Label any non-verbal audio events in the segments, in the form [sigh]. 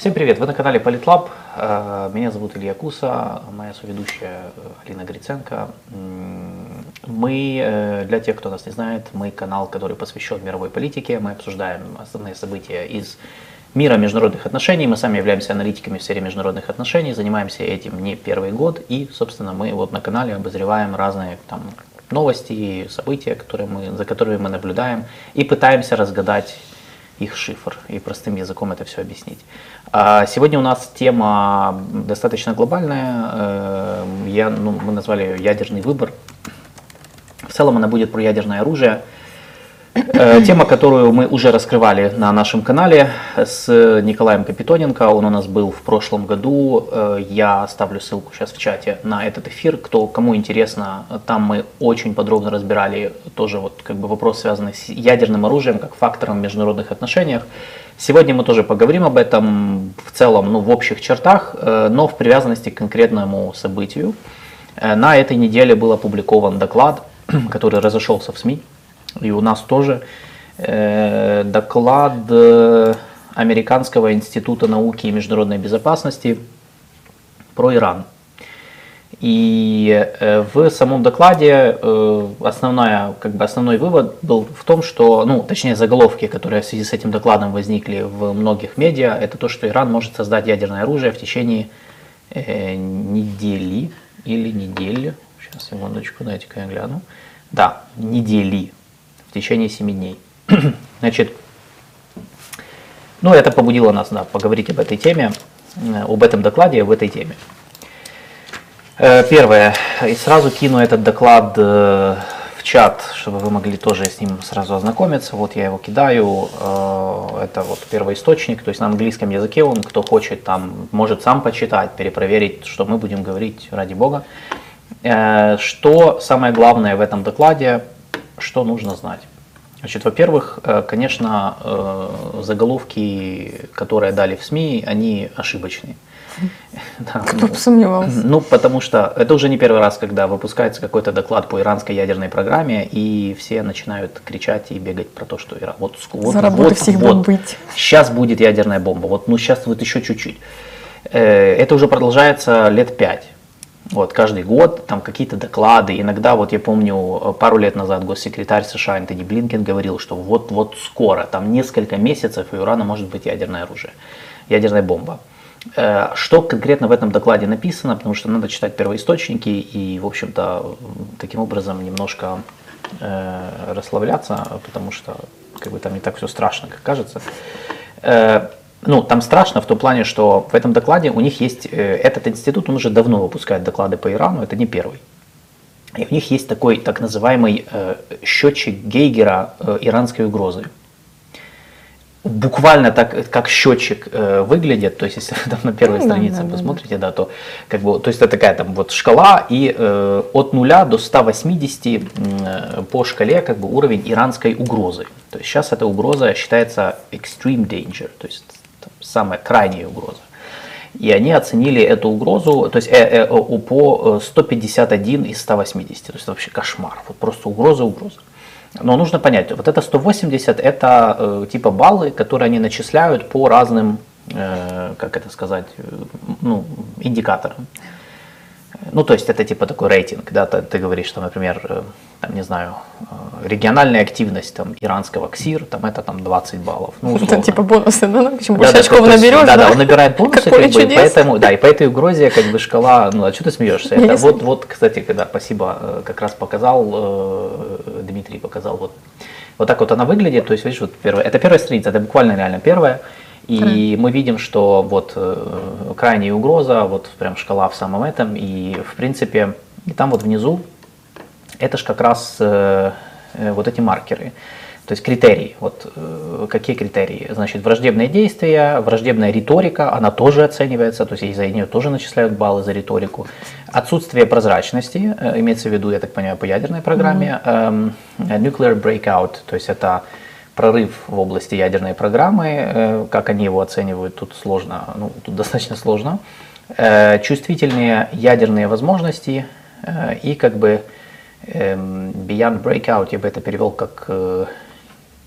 Всем привет! Вы на канале Политлаб. Э, меня зовут Илья Куса, моя соведущая Алина Гриценко. Мы, э, для тех, кто нас не знает, мы канал, который посвящен мировой политике. Мы обсуждаем основные события из мира международных отношений. Мы сами являемся аналитиками в сфере международных отношений, занимаемся этим не первый год. И, собственно, мы вот на канале обозреваем разные там новости, события, которые мы, за которыми мы наблюдаем, и пытаемся разгадать их шифр и простым языком это все объяснить. А сегодня у нас тема достаточно глобальная. Э, я, ну, мы назвали ее ядерный выбор. В целом она будет про ядерное оружие. Э, тема, которую мы уже раскрывали на нашем канале с Николаем Капитоненко, он у нас был в прошлом году. Э, я оставлю ссылку сейчас в чате на этот эфир. Кто, кому интересно, там мы очень подробно разбирали тоже вот как бы вопрос, связанный с ядерным оружием как фактором в международных отношениях. Сегодня мы тоже поговорим об этом в целом, ну, в общих чертах, э, но в привязанности к конкретному событию. На этой неделе был опубликован доклад, [clears throat] который разошелся в СМИ и у нас тоже э, доклад э, Американского института науки и международной безопасности про Иран. И э, в самом докладе э, основная, как бы основной вывод был в том, что, ну, точнее заголовки, которые в связи с этим докладом возникли в многих медиа, это то, что Иран может создать ядерное оружие в течение э, недели или недели. Сейчас, секундочку, дайте-ка я гляну. Да, недели в течение 7 дней. [clears throat] Значит, ну это побудило нас да, поговорить об этой теме, э, об этом докладе, об этой теме. Э, первое, и сразу кину этот доклад э, в чат, чтобы вы могли тоже с ним сразу ознакомиться. Вот я его кидаю. Это вот первый источник, то есть на английском языке он, кто хочет, там может сам почитать, перепроверить, что мы будем говорить ради бога. Что самое главное в этом докладе, что нужно знать? Значит, во-первых, э, конечно, э, заголовки, которые дали в СМИ, они ошибочные. Да, Кто бы сомневался. Ну, потому что это уже не первый раз, когда выпускается какой-то доклад по иранской ядерной программе, и все начинают кричать и бегать про то, что Иран... Вот, вот, вот, всегда вот, быть. Сейчас будет ядерная бомба. Вот, ну, сейчас вот еще чуть-чуть. Э, это уже продолжается лет пять. Вот, каждый год там какие-то доклады. Иногда, вот я помню, пару лет назад госсекретарь США Антони Блинкен говорил, что вот-вот скоро, там несколько месяцев, у Ирана может быть ядерное оружие, ядерная бомба. Э, что конкретно в этом докладе написано, потому что надо читать первоисточники и, в общем-то, таким образом немножко э, расслабляться, потому что как бы там не так все страшно, как кажется. Э, ну, там страшно в том плане, что в этом докладе у них есть, э, этот институт, он уже давно выпускает доклады по Ирану, это не первый. И у них есть такой так называемый э, счетчик Гейгера э, иранской угрозы буквально так, как счетчик э, выглядит, то есть если вы там на первой ну, странице да, посмотрите, да, то как бы, то есть это такая там вот шкала и э, от 0 до 180 э, по шкале как бы уровень иранской угрозы. То есть сейчас эта угроза считается extreme danger, то есть самая крайняя угроза. И они оценили эту угрозу, то есть э, э, по 151 из 180, то есть это вообще кошмар, вот просто угроза, угроза. Но нужно понять, вот это 180 это э, типа баллы, которые они начисляют по разным, э, как это сказать, э, ну, индикаторам. Ну, то есть это типа такой рейтинг, да, ты, ты говоришь, что, например, э, там, не знаю, э, региональная активность там иранского КСИР, там это там 20 баллов. Ну, это типа бонусы, ну, почему больше да, очков да, наберешь, да? Да, да, он набирает [laughs] бонусы, как бы, и поэтому, да, и по этой угрозе как бы шкала, ну, а что ты смеешься? Это вот, вот, кстати, когда, спасибо, э, как раз показал, Дмитрий показал, вот, вот так вот она выглядит, то есть, видишь, вот первая, это первая страница, это буквально реально первая, и мы видим, что вот э, крайняя угроза, вот прям шкала в самом этом, и в принципе, там вот внизу, это же как раз э, э, вот эти маркеры. То есть критерии. Вот какие критерии? Значит, враждебные действия, враждебная риторика, она тоже оценивается, то есть за нее тоже начисляют баллы за риторику. Отсутствие прозрачности, имеется в виду, я так понимаю, по ядерной программе. Mm-hmm. nuclear breakout, то есть это прорыв в области ядерной программы, э, как они его оценивают, тут сложно, ну, тут достаточно сложно. Э, чувствительные ядерные возможности э, и как бы эм, Beyond Breakout, я бы это перевел как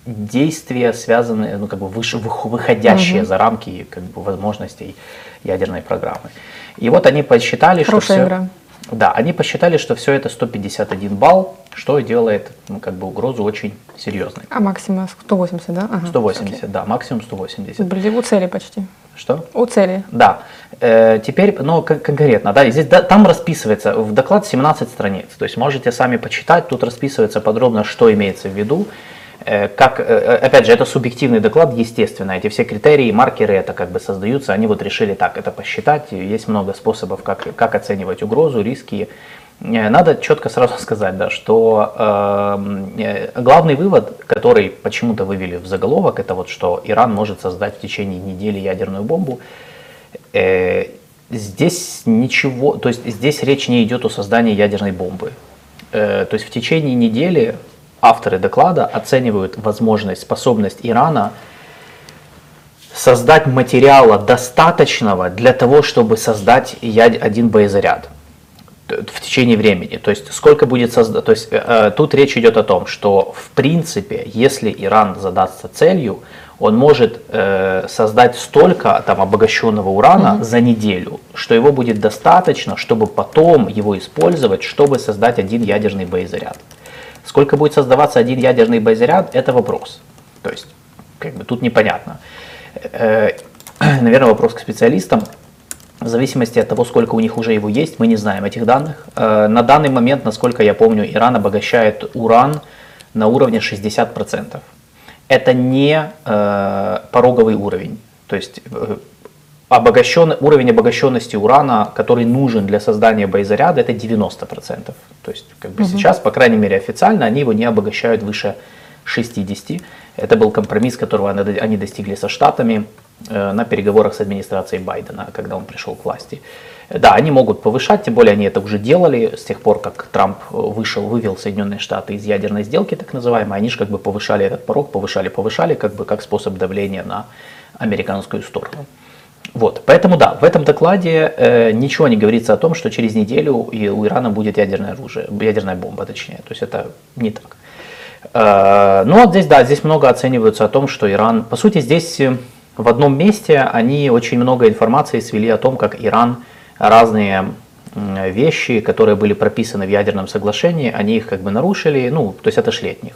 действия, связанные, ну, как бы выше, выходящие угу. за рамки как бы, возможностей ядерной программы. И вот они посчитали, Хорошая что все... Игра. Да, они посчитали, что все это 151 балл, что делает ну, как бы угрозу очень серьезной. А максимум 180, да? Ага, 180, окей. да, максимум 180. Были у цели почти. Что? У цели. Да. Э, теперь, ну, конкретно, да, здесь да, там расписывается, в доклад 17 страниц, то есть можете сами почитать, тут расписывается подробно, что имеется в виду. Э, как, э, э, опять же, это субъективный доклад, естественно, эти все критерии, маркеры это как бы создаются, они вот решили так это посчитать, есть много способов, как, как оценивать угрозу, риски. Надо четко сразу [laughs] сказать, да, что э, главный вывод, который почему-то вывели в заголовок, это вот, что Иран может создать в течение недели ядерную бомбу. Э, здесь ничего, то есть здесь речь не идет о создании ядерной бомбы. Э, то есть в течение недели авторы доклада оценивают возможность, способность Ирана создать материала достаточного для того, чтобы создать один боезаряд в течение времени. То есть сколько будет создать. То есть э, э, тут речь идет о том, что в принципе, если Иран задастся целью, он может э, создать столько там обогащенного урана mm-hmm. за неделю, что его будет достаточно, чтобы потом его использовать, чтобы создать один ядерный боезаряд. Сколько будет создаваться один ядерный боезаряд, это вопрос. То есть, как бы тут непонятно. Э, [clears throat] наверное, вопрос к специалистам. В зависимости от того, сколько у них уже его есть, мы не знаем этих данных. Э, на данный момент, насколько я помню, Иран обогащает уран на уровне 60%. Это не э, пороговый уровень. То есть обогащен, уровень обогащенности урана, который нужен для создания боезаряда, это 90%. То есть как бы угу. сейчас, по крайней мере официально, они его не обогащают выше 60. Это был компромисс, которого они достигли со Штатами э, на переговорах с администрацией Байдена, когда он пришел к власти. Да, они могут повышать, тем более они это уже делали с тех пор, как Трамп вышел, вывел Соединенные Штаты из ядерной сделки, так называемой. Они же как бы повышали этот порог, повышали, повышали, как бы как способ давления на американскую сторону. Вот, поэтому да, в этом докладе э, ничего не говорится о том, что через неделю и у Ирана будет ядерное оружие, ядерная бомба, точнее. То есть это не так. Э, ну вот здесь, да, здесь много оцениваются о том, что Иран, по сути, здесь э, в одном месте они очень много информации свели о том, как Иран разные вещи, которые были прописаны в ядерном соглашении, они их как бы нарушили, ну, то есть отошли от них.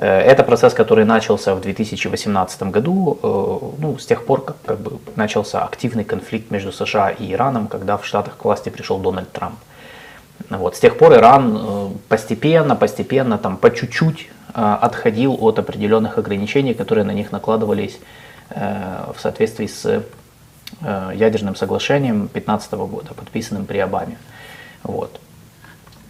Э, это процесс, который начался в 2018 году, э, ну, с тех пор, как, как бы начался активный конфликт между США и Ираном, когда в Штатах к власти пришел Дональд Трамп. Вот. С тех пор Иран э, постепенно, постепенно, там, по чуть-чуть отходил от определенных ограничений, которые на них накладывались в соответствии с ядерным соглашением 2015 года, подписанным при Обаме. Вот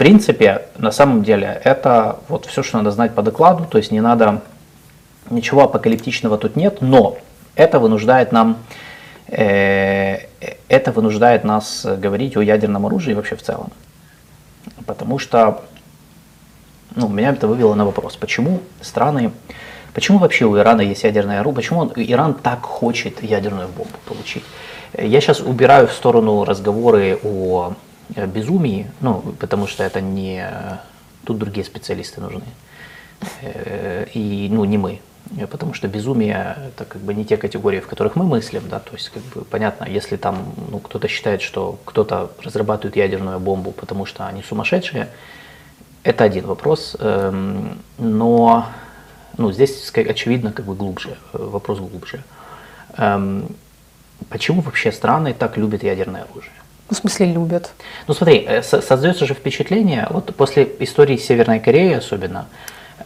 принципе, на самом деле, это вот все, что надо знать по докладу, то есть не надо, ничего апокалиптичного тут нет, но это вынуждает нам, э, это вынуждает нас говорить о ядерном оружии вообще в целом. Потому что, ну, меня это вывело на вопрос, почему страны, почему вообще у Ирана есть ядерное оружие, почему он, Иран так хочет ядерную бомбу получить. Я сейчас убираю в сторону разговоры о Э, безумии, ну, потому что это не... Тут другие специалисты нужны. Э, и, ну, не мы. Потому что безумие – это как бы не те категории, в которых мы мыслим, да, то есть, как бы, понятно, если там, ну, кто-то считает, что кто-то разрабатывает ядерную бомбу, потому что они сумасшедшие, это один вопрос, эм, но, ну, здесь, очевидно, как бы глубже, э, вопрос глубже. Эм, почему вообще страны так любят ядерное оружие? Ну, в смысле любят? Ну смотри, э, создается же впечатление, вот после истории Северной Кореи особенно,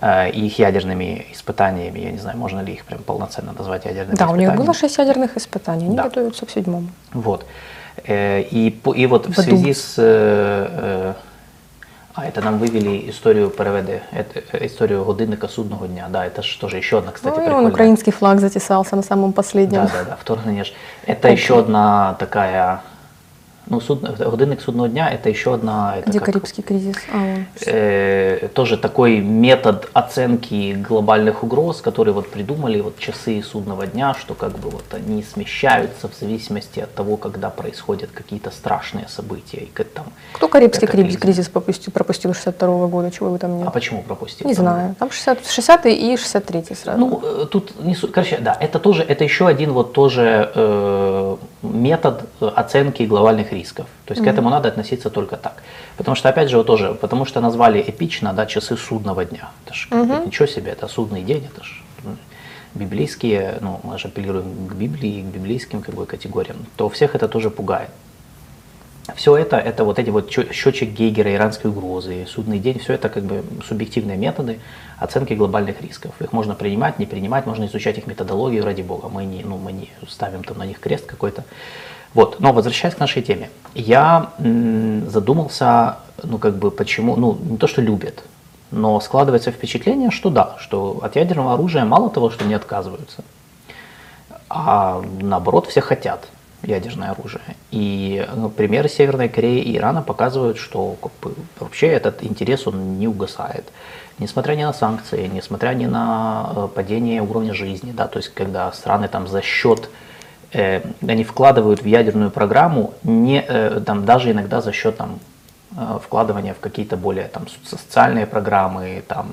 э, и их ядерными испытаниями, я не знаю, можно ли их прям полноценно назвать ядерными да, испытаниями. Да, у них было шесть ядерных испытаний, они да. готовятся к седьмому. Вот. Э, и, и вот в связи с... А, это нам вывели историю это, историю годинника судного дня. Да, это же тоже еще одна, кстати, ну, и он украинский флаг затесался на самом последнем. Да, да, да, вторгнение. Это еще одна такая Ну, суд, годинник судного дня это еще одна... Это Где как, Карибский кризис? А, э, тоже такой метод оценки глобальных угроз, который вот придумали вот часы судного дня, что как бы вот они смещаются в зависимости от того, когда происходят какие-то страшные события. И как там, Кто Карибский кризис, кризис пропустил, пропустил 62 года? Чего вы там нет? А почему пропустил? Не Там- знаю. Там 60, 60 и 63 сразу. Ну, э, тут не суть. Короче, да, это тоже, это еще один вот тоже э, метод оценки глобальных рисков. То есть к этому надо относиться только так. Потому что, опять же, вот тоже, потому что назвали эпично, да, часы судного дня. Это ж как бы ничего себе, это судный день, это ж м, библейские, ну, мы же апеллируем к Библии, к библейским как бы категориям, то всех это тоже пугает. Все это, это вот эти вот счетчик Гейгера, иранской угрозы, судный день, все это как бы субъективные методы оценки глобальных рисков. Их можно принимать, не принимать, можно изучать их методологию, ради бога. Мы не, ну, мы не ставим там на них крест какой-то. Вот, но возвращаясь к нашей теме, я задумался, ну как бы почему, ну не то что любят, но складывается впечатление, что да, что от ядерного оружия мало того, что не отказываются, а наоборот все хотят ядерное оружие. И ну, примеры Северной Кореи и Ирана показывают, что как бы, вообще этот интерес он не угасает. Несмотря ни на санкции, несмотря ни на э, падение уровня жизни, да, то есть когда страны там за счет э, они вкладывают в ядерную программу, не, э, там, даже иногда за счет там, э, вкладывания в какие-то более там, со- социальные программы, там,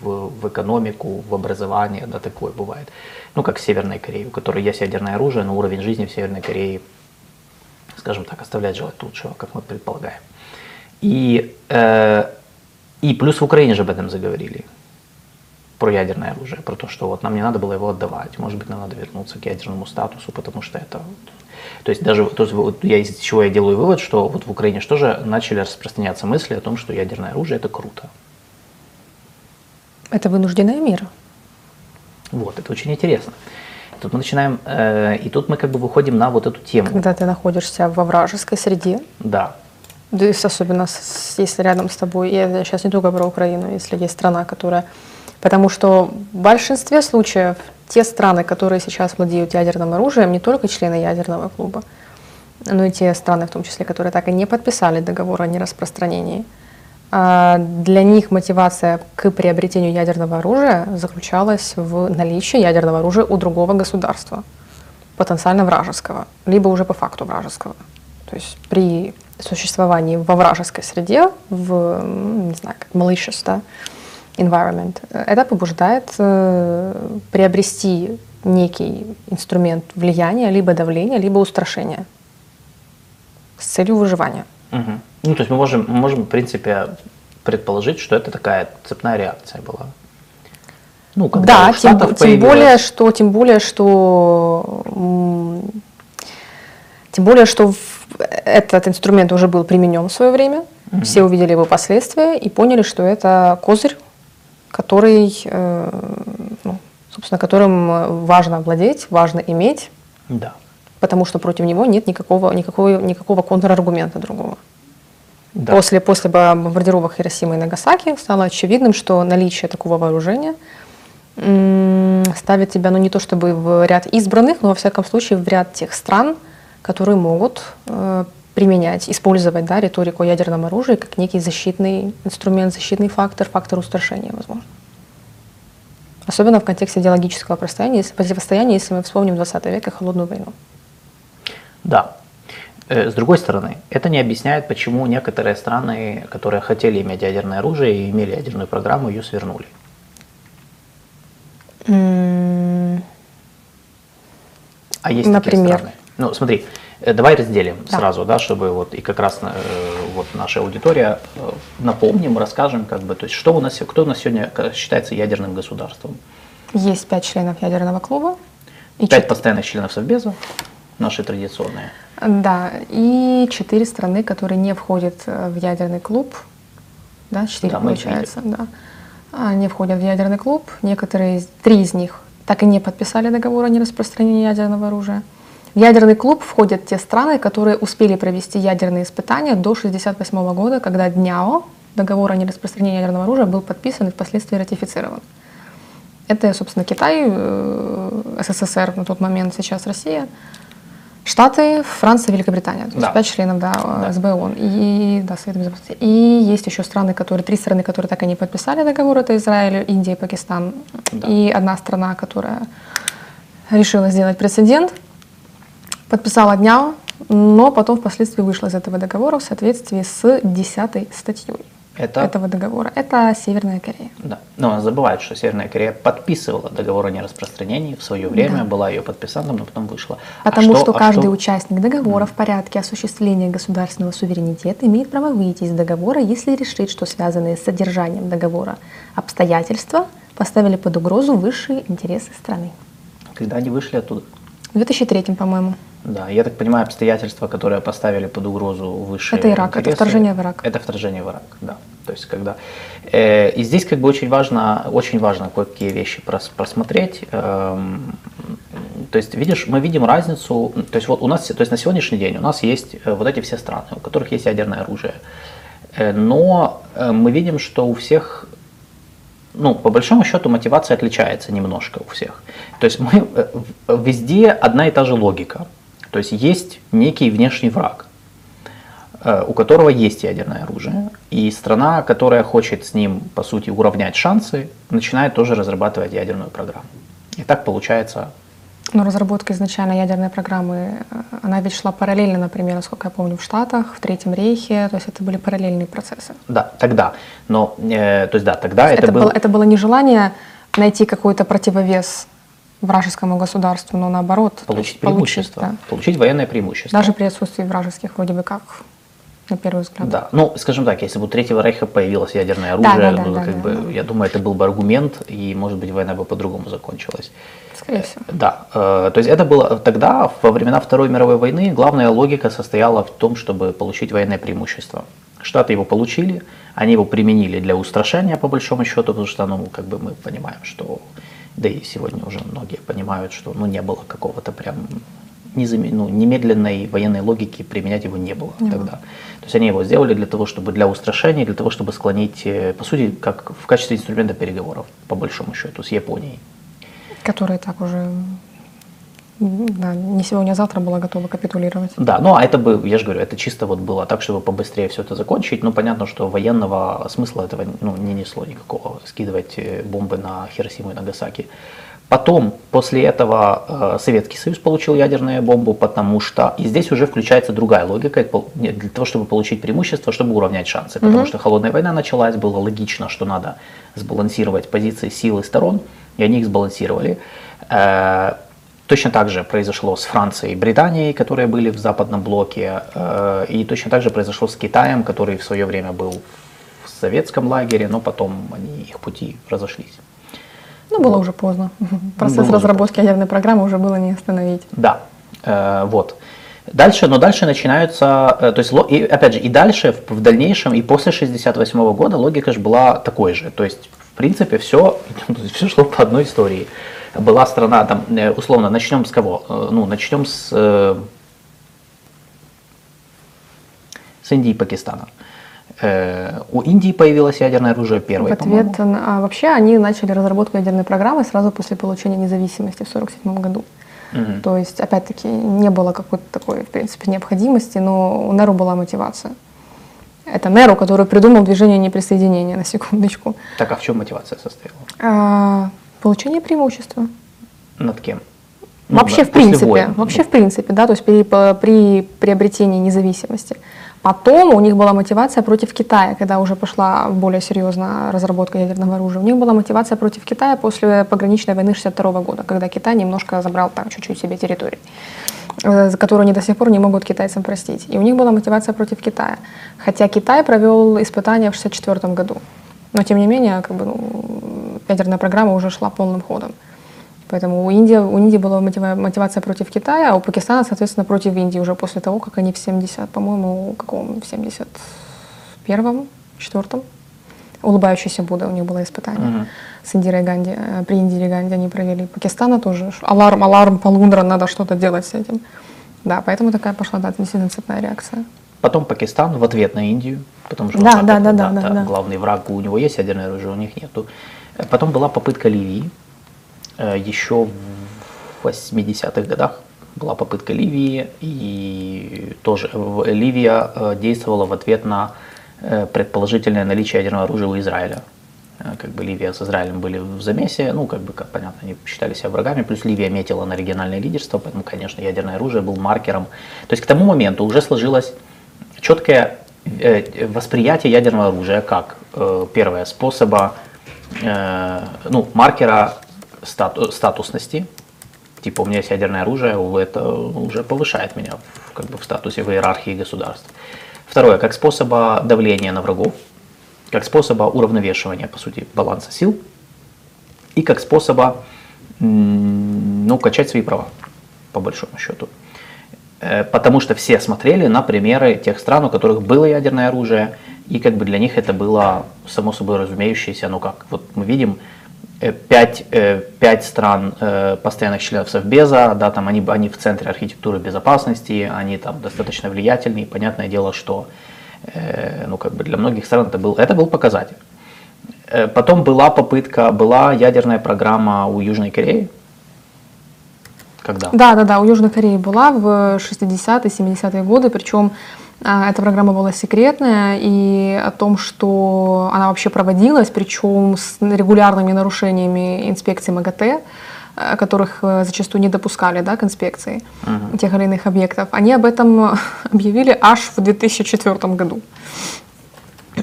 в, в экономику, в образование, да, такое бывает. Ну, как в Северной Корее, у которой есть ядерное оружие, но уровень жизни в Северной Корее, скажем так, оставляет желать лучшего, как мы предполагаем. И, э, и плюс в Украине же об этом заговорили про ядерное оружие, про то, что вот нам не надо было его отдавать, может быть, нам надо вернуться к ядерному статусу, потому что это... То есть даже то есть, вот я из чего я делаю вывод, что вот в Украине что же начали распространяться мысли о том, что ядерное оружие это круто. Это вынужденная мера. Вот, это очень интересно. Тут мы начинаем, э, и тут мы как бы выходим на вот эту тему. Когда ты находишься во вражеской среде, Да, да особенно с- если рядом с тобой, я сейчас не только про Украину, если есть страна, которая... Потому что в большинстве случаев те страны, которые сейчас владеют ядерным оружием, не только члены ядерного клуба, но и те страны, в том числе, которые так и не подписали договор о нераспространении, а, для них мотивация к приобретению ядерного оружия заключалась в наличии ядерного оружия у другого государства, потенциально вражеского, либо уже по факту вражеского. То есть при существовании во вражеской среде, в, не знаю, как malicious, да, environment, это побуждает э, приобрести некий инструмент влияния, либо давления, либо устрашения с целью выживания. Мгм. Ну, то есть мы можем, мы можем, в принципе, предположить, что это такая цепная реакция была. Ну, когда да, тем, Штатов тем более, что, тем более, что, тем более, что этот инструмент уже был применен в свое время. Все увидели его последствия и поняли, что это козырь, который, э, ну, собственно, которым э, важно владеть, важно иметь, Да. потому что против него нет никакого, никакого, никакого контраргумента другого. да. После, после бомбардировок Хиросимы и Нагасаки стало очевидным, что наличие такого вооружения ставит тебя, ну не то чтобы в ряд избранных, но во всяком случае в ряд тех стран, которые могут э, применять, использовать да, риторику о ядерном оружии как некий защитный инструмент, защитный фактор, фактор устрашения, возможно. Особенно в контексте идеологического противостояния, если- мы вспомним 20 век и холодную войну. Да. Э, С другой стороны, это не объясняет, почему некоторые страны, которые хотели иметь ядерное оружие и имели ядерную программу, ее свернули. М, А есть Например? такие страны. Ну, смотри, давай разделим Да. сразу, да, чтобы вот и как раз э, вот наша аудитория э, напомним, расскажем, как бы, то есть что у нас, кто у нас сегодня э, считается ядерным государством? Есть пять членов ядерного клуба. И Пять чет- постоянных членов Совбеза, наши традиционные. Да, и четыре страны, которые не входят э, в ядерный клуб. Да, четыре Да, получается, да. А, Не входят в ядерный клуб. Некоторые, три из них так и не подписали договор о нераспространении ядерного оружия. В ядерный клуб входят те страны, которые успели провести ядерные испытания до 1968 года, когда ДНЯО, договор о нераспространении ядерного оружия, был подписан и впоследствии ратифицирован. Это, собственно, Китай, э, СССР на тот момент, сейчас Россия. Штаты, Франция, Великобритания. То есть Да. пять членов да, Да. СБ ООН. И, да, Совет Безопасности. И есть еще страны, которые, три страны, которые так и не подписали договор. Это Израиль, Индия и Пакистан. Да. И одна страна, которая решила сделать прецедент, подписала дня, но потом впоследствии вышла из этого договора в соответствии с 10 статьей Это, этого договора. Это Северная Корея. да. Но забывают, что Северная Корея подписывала договор о нераспространении в свое время, Да. была ее подписантом, но потом вышла. А Потому что, а каждый участник договора в порядке осуществления государственного суверенитета имеет право выйти из договора, если решит, что связанные с содержанием договора обстоятельства поставили под угрозу высшие интересы страны. Когда они вышли оттуда? В 2003, по-моему. Да, я так понимаю, обстоятельства, которые поставили под угрозу высшие Это Ирак, это интересы, вторжение в Ирак. Это вторжение в Ирак, да. То есть когда... э, и здесь как бы очень важно, очень важно кое-какие вещи прос- просмотреть. Эм, то есть, видишь, мы видим разницу, то есть вот у нас, то есть на сегодняшний день у нас есть э, вот эти все страны, у которых есть ядерное оружие. Э, но э, мы видим, что у всех ну, по большому счету мотивация отличается немножко у всех. То есть мы э, везде одна и та же логика. То есть есть некий внешний враг, э, у которого есть ядерное оружие, и страна, которая хочет с ним, по сути, уравнять шансы, начинает тоже разрабатывать ядерную программу. И так получается, Но разработка изначально ядерной программы, э, она ведь шла параллельно, например, насколько я помню, в Штатах, в Третьем Рейхе, то есть это были параллельные процессы. да, тогда. Но, э, то есть да, тогда это, Это, был... было, это было не желание найти какой-то противовес вражескому государству, но наоборот. Получить есть преимущество, да. получить военное преимущество. Даже при отсутствии вражеских, вроде бы как, на первый взгляд. Да, ну, скажем так, если бы у Третьего Рейха появилось ядерное оружие, Да, да, да, ну, да, как да, бы, да. я думаю, это был бы аргумент, и, может быть, война бы по-другому закончилась. Скорее всего. Да, э, то есть это было тогда, во времена Второй мировой войны, главная логика состояла в том, чтобы получить военное преимущество. Штаты его получили, они его применили для устрашения, по большому счету, потому что, ну, как бы мы понимаем, что, да и сегодня уже многие понимают, что, ну, не было какого-то прям незаме- ну, немедленной военной логики применять его не было тогда. То есть они его сделали для того, чтобы для устрашения, для того, чтобы склонить, э, по сути, как в качестве инструмента переговоров, по большому счету, с Японией. Которые так уже да, не сегодня, а завтра была готова капитулировать. Да, ну а это бы, я же говорю, это чисто вот было так, чтобы побыстрее все это закончить. Ну понятно, что военного смысла этого ну, не несло никакого, скидывать э, бомбы на Хиросиму и Нагасаки. Потом, после этого, э, Советский Союз получил ядерную бомбу, потому что, и здесь уже включается другая логика, нет, для того, чтобы получить преимущество, чтобы уравнять шансы, потому что холодная война началась, было логично, что надо сбалансировать позиции сил и сторон, и они их сбалансировали. Э, Точно так же произошло с Францией и Британией, которые были в западном блоке, э, и точно так же произошло с Китаем, который в свое время был в советском лагере, но потом они, их пути разошлись. Ну, было уже поздно. Процесс Было разработки ядерной программы уже было не остановить. Да, э, вот. Дальше, но дальше начинаются, то есть, и, опять же, и дальше, в, в дальнейшем, и после 68 года логика же была такой же. То есть, в принципе, все, [laughs] все шло по одной истории. Была страна, там, э, условно, начнем с кого? Э, Ну, начнем с, э, с Индии и Пакистана. У Индии появилось ядерное оружие В первое, по-моему. ответ а вообще они начали разработку ядерной программы сразу после получения независимости в 1947 году. Мгм. То есть, опять-таки, не было какой-то такой, в принципе, необходимости, но у Неру была мотивация. Это Неру, который придумал движение неприсоединения, на секундочку. Так, а в чем мотивация состояла? А, получение преимущества. Над кем? Ну, Вообще, да, в принципе, войн. вообще, в принципе, да, то есть при, при приобретении независимости. Потом у них была мотивация против Китая, когда уже пошла более серьезная разработка ядерного оружия. У них была мотивация против Китая после пограничной войны 62 года, когда Китай немножко забрал так чуть-чуть себе территории, э, за которую они до сих пор не могут китайцам простить. И у них была мотивация против Китая. Хотя Китай провел испытания в 64 году. Но тем не менее, как бы, ну, ядерная программа уже шла полным ходом. Поэтому у Индии, у Индии была мотива- мотивация против Китая, а у Пакистана, соответственно, против Индии уже после того, как они в 70, по-моему, каком, в 71-м, 4 улыбающийся Будда, у них было испытание Мгм. с Индирой Ганди, э, при Индире Ганди они провели. Пакистана тоже, аларм, аларм, полундра, надо что-то делать с этим. Да, поэтому такая пошла, да, действительно цепная реакция. Потом Пакистан в ответ на Индию, потому что Да, да, да, да, да, да. главный враг у него есть ядерное оружие, у них нету. Э, Потом была попытка Ливии еще в 80-х годах, была попытка Ливии, и тоже Ливия действовала в ответ на предположительное наличие ядерного оружия у Израиля. Как бы Ливия с Израилем были в замесе, ну, как бы, как понятно, они считали себя врагами, плюс Ливия метила на региональное лидерство, поэтому, конечно, ядерное оружие был маркером. То есть к тому моменту уже сложилось четкое восприятие ядерного оружия как, первое, способа Э, ну, маркера стату, статусности. Типа у меня есть ядерное оружие, это уже повышает меня как бы, в статусе в иерархии государств. Второе, как способа давления на врагов, как способа уравновешивания, по сути, баланса сил, и как способа ну, качать свои права, по большому счету. Э, потому что все смотрели на примеры тех стран, у которых было ядерное оружие, и как бы для них это было само собой разумеющееся, ну как, вот мы видим, пять, э, пять стран э, постоянных членов Совбеза, да, там они, они в центре архитектуры безопасности, они там достаточно влиятельные, понятное дело, что ну, как бы для многих стран это был, это был показатель. Потом была попытка, была ядерная программа у Южной Кореи. Когда? Да, да, да, у Южной Кореи была в 60-е, 70-е годы, причем эта программа была секретная, и о том, что она вообще проводилась, причем с регулярными нарушениями инспекции МАГАТЭ, э, которых э, зачастую не допускали да, к инспекции uh-huh. тех или иных объектов, они об этом [laughs] объявили аж в 2004 году.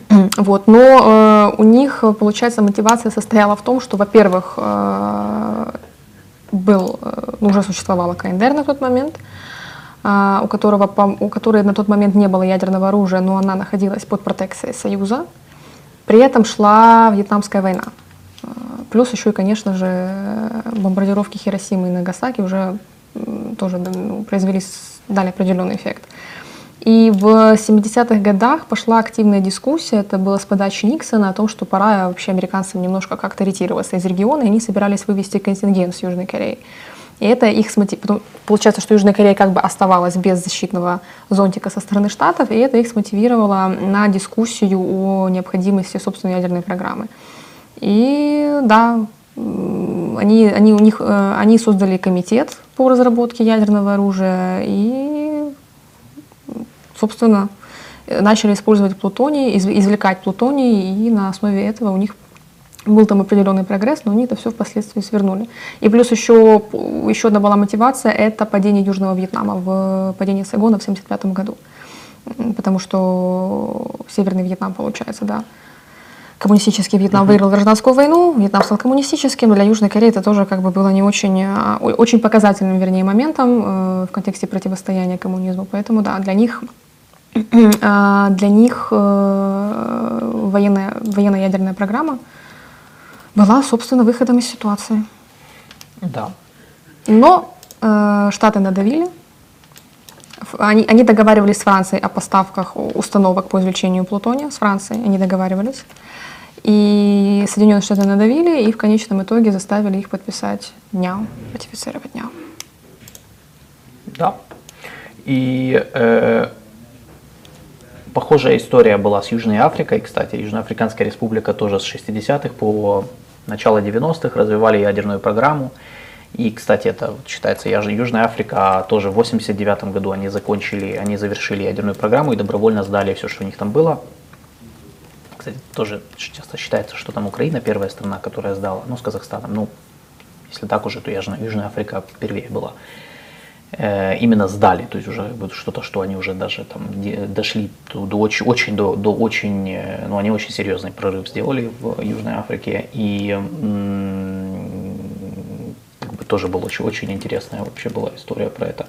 [clears throat] Вот, но э, у них, получается, мотивация состояла в том, что, во-первых, э, был, э, уже существовала КНДР на тот момент, э, а, у, которого, у которой на тот момент не было ядерного оружия, но она находилась под протекцией Союза. При этом шла Вьетнамская война. А, плюс еще и, конечно же, бомбардировки Хиросимы и Нагасаки уже тоже ну, произвели, дали определенный эффект. И в 70-х годах пошла активная дискуссия, это было с подачи Никсона, о том, что пора вообще американцам немножко как-то ретироваться из региона, и они собирались вывести контингент с Южной Кореи. И это их смотивировало. Получается, что Южная Корея как бы оставалась без защитного зонтика со стороны Штатов, и это их смотивировало на дискуссию о необходимости собственной ядерной программы. И да, они, они, у них, э, они создали комитет по разработке ядерного оружия и, собственно, начали использовать плутоний, извлекать плутоний, и на основе этого у них был там определенный прогресс, но они это все впоследствии свернули. И плюс еще, еще одна была мотивация, это падение Южного Вьетнама, в падение Сайгона в 1975 году. Потому что Северный Вьетнам, получается, да, коммунистический Вьетнам выиграл гражданскую войну, Вьетнам стал коммунистическим, для Южной Кореи это тоже как бы было не очень, а, очень показательным, вернее, моментом э, в контексте противостояния коммунизму. Поэтому, да, для них [clears throat] для них э, военная, военная ядерная программа была, собственно, выходом из ситуации. Да. Но э, Штаты надавили. Они, они договаривались с Францией о поставках установок по извлечению плутония. С Францией они договаривались. И Соединенные Штаты надавили и в конечном итоге заставили их подписать дня, ратифицировать дня. Да. И э, похожая история была с Южной Африкой. Кстати, Южноафриканская республика тоже с 60-х по начало 90-х развивали ядерную программу. И, кстати, это считается Южная Африка, тоже в 89 году они закончили, они завершили ядерную программу и добровольно сдали все, что у них там было. Кстати, тоже часто считается, что там Украина первая страна, которая сдала, ну, с Казахстаном, ну, если так уже, то Южная, Южная Африка первее была. Э, именно сдали, то есть уже что-то, что они уже даже там дошли до, очень, очень до, до очень, э, ну они очень серьезный прорыв сделали в Южной Африке и как бы тоже была очень, очень интересная вообще была история про это.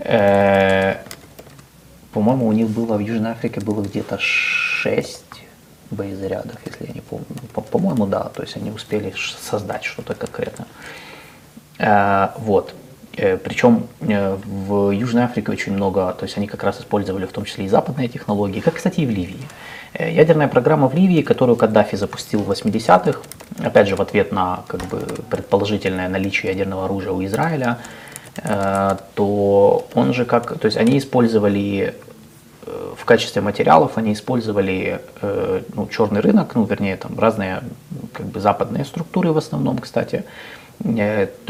Э, по-моему, у них было в Южной Африке было где-то 6 боезарядов, если я не помню. По-моему, да, то есть они успели создать что-то конкретно. Вот. Э, Причем э, в Южной Африке очень много, то есть они как раз использовали в том числе и западные технологии, как, кстати, и в Ливии. Э, ядерная программа в Ливии, которую Каддафи запустил в 80-х, опять же в ответ на как бы, предположительное наличие ядерного оружия у Израиля, то он же как, то есть они использовали в качестве материалов они использовали ну, черный рынок, ну вернее там разные как бы западные структуры в основном, кстати,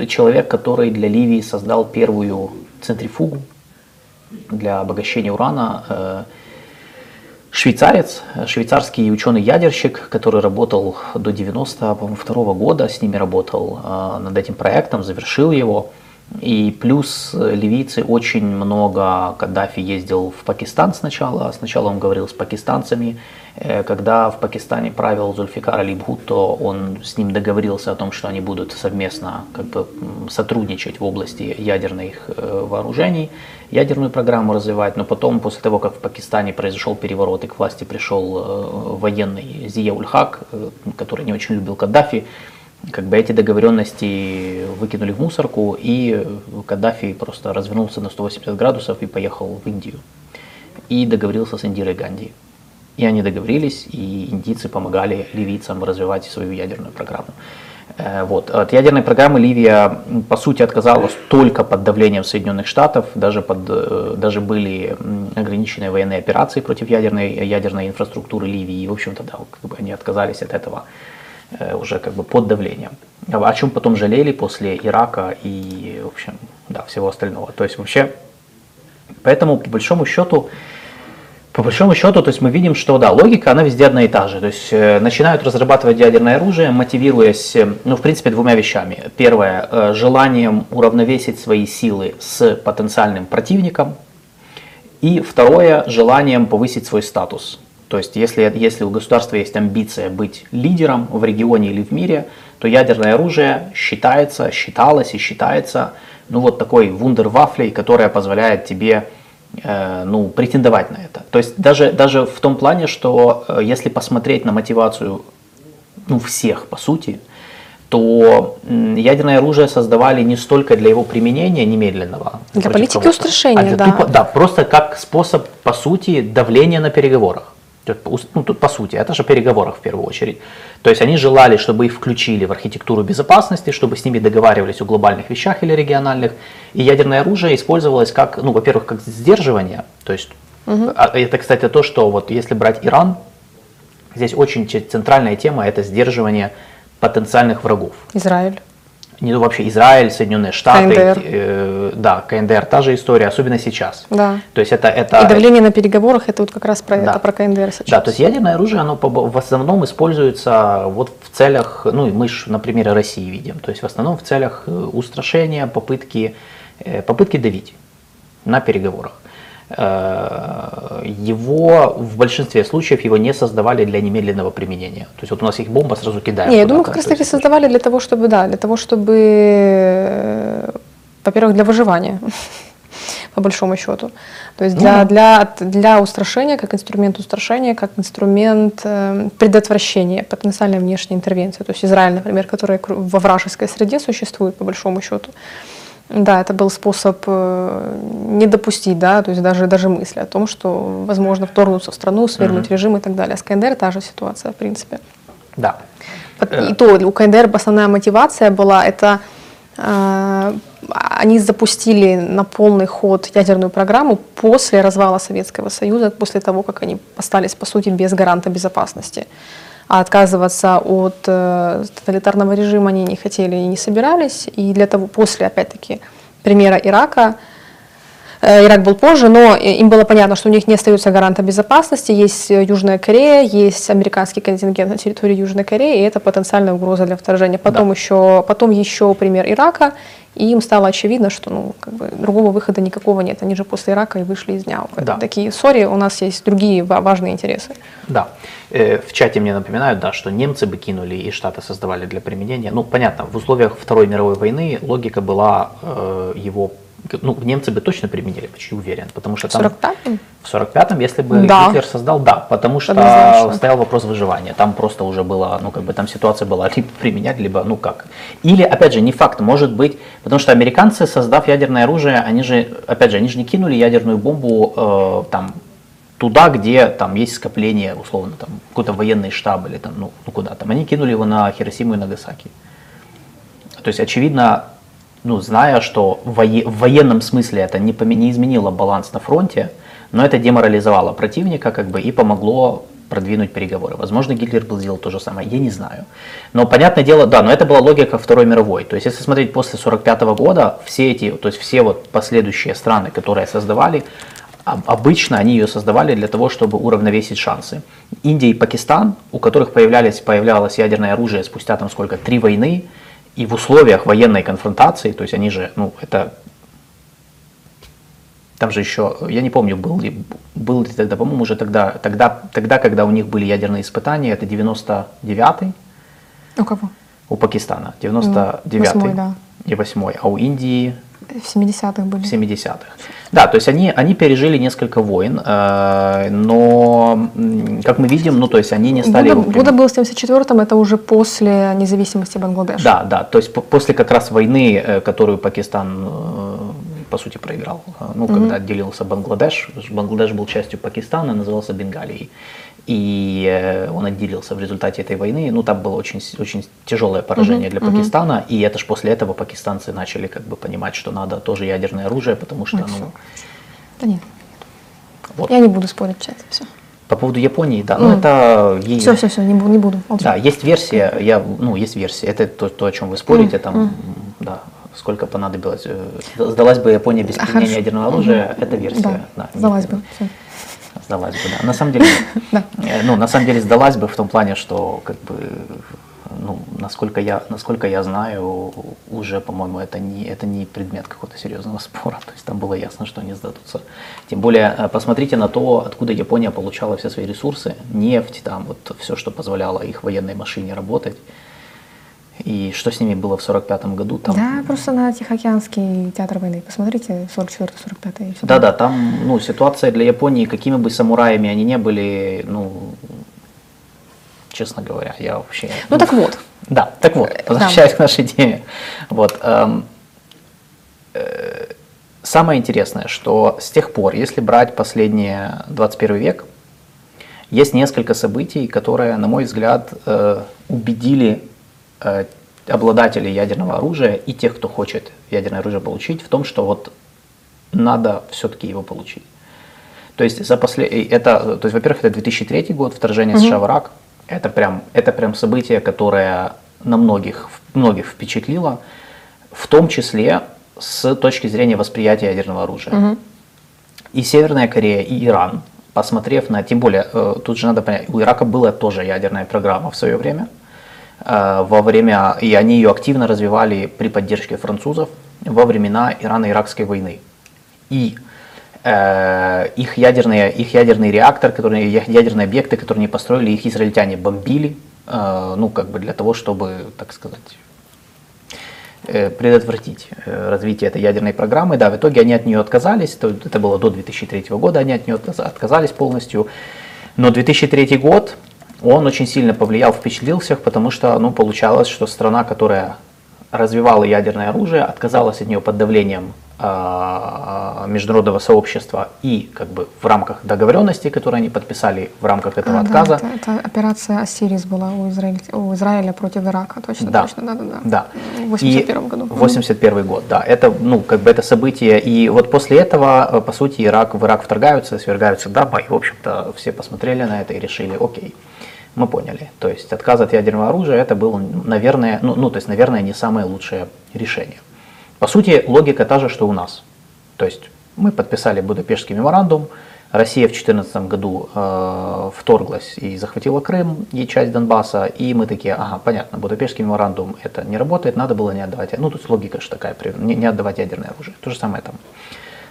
человек, который для Ливии создал первую центрифугу для обогащения урана. Э, швейцарец, швейцарский ученый-ядерщик, который работал до 92 года, с ними работал э, над этим проектом, завершил его. И плюс ливийцы очень много, Каддафи ездил в Пакистан сначала, сначала он говорил с пакистанцами, Э, когда в Пакистане правил Зульфикар Али Бхутто, он с ним договорился о том, что они будут совместно как бы, сотрудничать в области ядерных э, вооружений, ядерную программу развивать, но потом, после того, как в Пакистане произошел переворот и к власти пришел э, военный Зия Хак, который не очень любил Каддафи, как бы эти договоренности выкинули в мусорку, и Каддафи просто развернулся на 180 градусов и поехал в Индию. И договорился с Индирой Ганди. И они договорились, и индийцы помогали ливийцам развивать свою ядерную программу. Э, вот. От ядерной программы Ливия, по сути, отказалась только под давлением Соединенных Штатов, даже, под, э, даже были ограниченные военные операции против ядерной, ядерной инфраструктуры Ливии, и, в общем-то, да, как бы они отказались от этого уже как бы под давлением. О чем потом жалели после Ирака и, в общем, да, всего остального. То есть вообще, поэтому, по большому счету, по большому счету, то есть мы видим, что да, логика, она везде одна и та же. То есть э, начинают разрабатывать ядерное оружие, мотивируясь, э, ну, в принципе, двумя вещами. Первое, э, желанием уравновесить свои силы с потенциальным противником. И второе, желанием повысить свой статус. То есть если, если у государства есть амбиция быть лидером в регионе или в мире, то ядерное оружие считается, считалось и считается, ну, вот такой вундервафлей, которая позволяет тебе Э, ну, претендовать на это. То есть даже, даже в том плане, что э, если посмотреть на мотивацию ну, всех, по сути, то ядерное оружие создавали не столько для его применения немедленного. Для политики устрашения, а да. Тупо, да, просто как способ, по сути, давления на переговорах. Ну, тут по сути, это же переговорах в первую очередь. То есть они желали, чтобы их включили в архитектуру безопасности, чтобы с ними договаривались о глобальных вещах или региональных. И ядерное оружие использовалось как, ну, во-первых, как сдерживание. То есть угу. это, кстати, то, что вот если брать Иран, здесь очень центральная тема это сдерживание потенциальных врагов. Израиль не ну, вообще Израиль, Соединенные Штаты, КНДР. Э, да, КНДР, та же история, особенно сейчас. Да. То есть это, это... И давление на переговорах, это вот как раз про, да. это про КНДР сейчас. Да, то есть ядерное оружие, оно в основном используется вот в целях, ну и мы же на примере России видим, то есть в основном в целях э, устрашения, попытки, э, попытки давить на переговорах. Э, его в большинстве случаев его не создавали для немедленного применения. То есть вот у нас есть бомба, сразу кидаем. Не, я думаю, как раз таки создавали для того, чтобы, да, для того, чтобы, э, во-первых, для выживания, [laughs] по большому счету. То есть для, ну, для, для устрашения, как инструмент устрашения, как инструмент э, предотвращения потенциальной внешней интервенции. То есть Израиль, например, который во вражеской среде существует, по большому счету, да, это был способ э, не допустить, да, то есть даже, даже мысли о том, что возможно вторгнуться в страну, свергнуть mm-hmm. режим и так далее. А с КНДР та же ситуация, в принципе. Да. И то у КНДР основная мотивация была, это э, они запустили на полный ход ядерную программу после развала Советского Союза, после того, как они остались, по сути, без гаранта безопасности а отказываться от э, тоталитарного режима они не хотели и не собирались. И для того, после, опять-таки, примера Ирака, Ирак был позже, но им было понятно, что у них не остается гаранта безопасности. Есть Южная Корея, есть американский контингент на территории Южной Кореи, и это потенциальная угроза для вторжения. Потом, да. еще, потом еще пример Ирака, и им стало очевидно, что ну, как бы, другого выхода никакого нет. Они же после Ирака и вышли из дня. Да. Такие, сори, у нас есть другие важные интересы. Да. Э, в чате мне напоминают, да, что немцы бы кинули и Штаты создавали для применения. Ну, понятно, в условиях Второй мировой войны логика была э, его ну, немцы бы точно применили, почти уверен, потому что там... В 45-м? В 45-м, если бы да. Гитлер создал, да, потому что стоял вопрос выживания, там просто уже было, ну, как бы там ситуация была либо применять, либо, ну, как. Или, опять же, не факт, может быть, потому что американцы, создав ядерное оружие, они же, опять же, они же не кинули ядерную бомбу, э, там, туда, где там есть скопление, условно, там, какой-то военный штаб или там, ну, ну куда там, они кинули его на Хиросиму и Нагасаки. То есть, очевидно, ну, зная, что в военном смысле это не, не изменило баланс на фронте, но это деморализовало противника как бы и помогло продвинуть переговоры. Возможно, Гитлер бы сделал то же самое, я не знаю. Но понятное дело, да, но это была логика Второй мировой. То есть, если смотреть после 45 года, все эти, то есть все вот последующие страны, которые создавали, обычно они ее создавали для того, чтобы уравновесить шансы. Индия и Пакистан, у которых появлялись, появлялось ядерное оружие спустя там сколько, три войны, и в условиях военной конфронтации, то есть они же, ну, это там же еще, я не помню, был ли, был ли тогда, по-моему, уже тогда, тогда, тогда, когда у них были ядерные испытания, это 99-й. У кого? У Пакистана, 99-й да. и 8 а у Индии в 70-х были. В 70-х. Да, то есть они, они пережили несколько войн, э, но, как мы видим, ну, то есть они не стали... Буда, Буда был в 74-м, это уже после независимости Бангладеша. Да, да, то есть после как раз войны, э, которую Пакистан, э, по сути, проиграл, ну, mm-hmm. когда отделился Бангладеш, Бангладеш был частью Пакистана, назывался Бенгалией и э, он отделился в результате этой войны. Ну, там было очень, очень тяжелое поражение для Пакистана, и это же после этого пакистанцы начали как бы понимать, что надо тоже ядерное оружие, потому что, ну... Да нет, вот. я не буду спорить, чат, все. По поводу Японии, да, ну это... Все, все, все, не буду, не буду. Молчу. Да, есть версия, я, ну, есть версия, это то, то о чем вы спорите, там, да, сколько понадобилось. Э, сдалась бы Япония без применения ядерного оружия, это версия. Да, да сдалась бы, все сдалась бы, да. На самом деле, [laughs] э, ну, на самом деле сдалась бы в том плане, что, как бы, ну, насколько я, насколько я знаю, уже, по-моему, это не, это не предмет какого-то серьезного спора. То есть там было ясно, что они сдадутся. Тем более, э, посмотрите на то, откуда Япония получала все свои ресурсы, нефть, там вот все, что позволяло их военной машине работать. И что с ними было в 45 году? Там... Да, просто на Тихоокеанский театр войны. Посмотрите, 44-45. Да, да, там ну, ситуация для Японии, какими бы самураями они не были, ну, честно говоря, я вообще... Ну, ну так вот. Да, так вот, возвращаясь да. к нашей теме. Вот, эм, э, самое интересное, что с тех пор, если брать последние 21 век, есть несколько событий, которые, на мой взгляд, э, убедили Э, обладателей ядерного оружия и тех, кто хочет ядерное оружие получить, в том, что вот надо все-таки его получить. То есть за после это, то есть, во-первых, это 2003 год, вторжение угу. США в Ирак. Это прям, это прям событие, которое на многих, многих впечатлило, в том числе с точки зрения восприятия ядерного оружия. Угу. И Северная Корея, и Иран, посмотрев на, тем более, э, тут же надо понять, у Ирака была тоже ядерная программа в свое время, Э, во время, и они ее активно развивали при поддержке французов во времена Ирано-Иракской войны. И э, их, ядерные, их ядерный реактор, которые, ядерные объекты, которые они построили, их израильтяне бомбили, э, ну, как бы для того, чтобы, так сказать, э, предотвратить э, развитие этой ядерной программы. Да, в итоге они от нее отказались, это было до 2003 года, они от нее отказались полностью. Но 2003 год он очень сильно повлиял, впечатлил всех, потому что ну, получалось, что страна, которая развивала ядерное оружие, отказалась от нее под давлением э, международного сообщества и как бы в рамках договоренности, которые они подписали в рамках этого а, отказа. Да, это, это операция Осирис была у Израиля, у Израиля против Ирака, точно, да, точно, да, да, да. да. В 81 году. 81 год, да. Это, ну, как бы это событие. И вот после этого, э, по сути, Ирак, в Ирак вторгаются, свергаются Даба, и, в общем-то, все посмотрели на это и решили, окей, мы поняли. То есть отказ от ядерного оружия это было, наверное, ну, ну, то есть, наверное, не самое лучшее решение. По сути, логика та же, что у нас. То есть мы подписали Будапештский меморандум, Россия в 2014 году э, вторглась и захватила Крым и часть Донбасса, и мы такие, ага, понятно, Будапештский меморандум это не работает, надо было не отдавать, ну тут логика же такая, не, не отдавать ядерное оружие, то же самое там.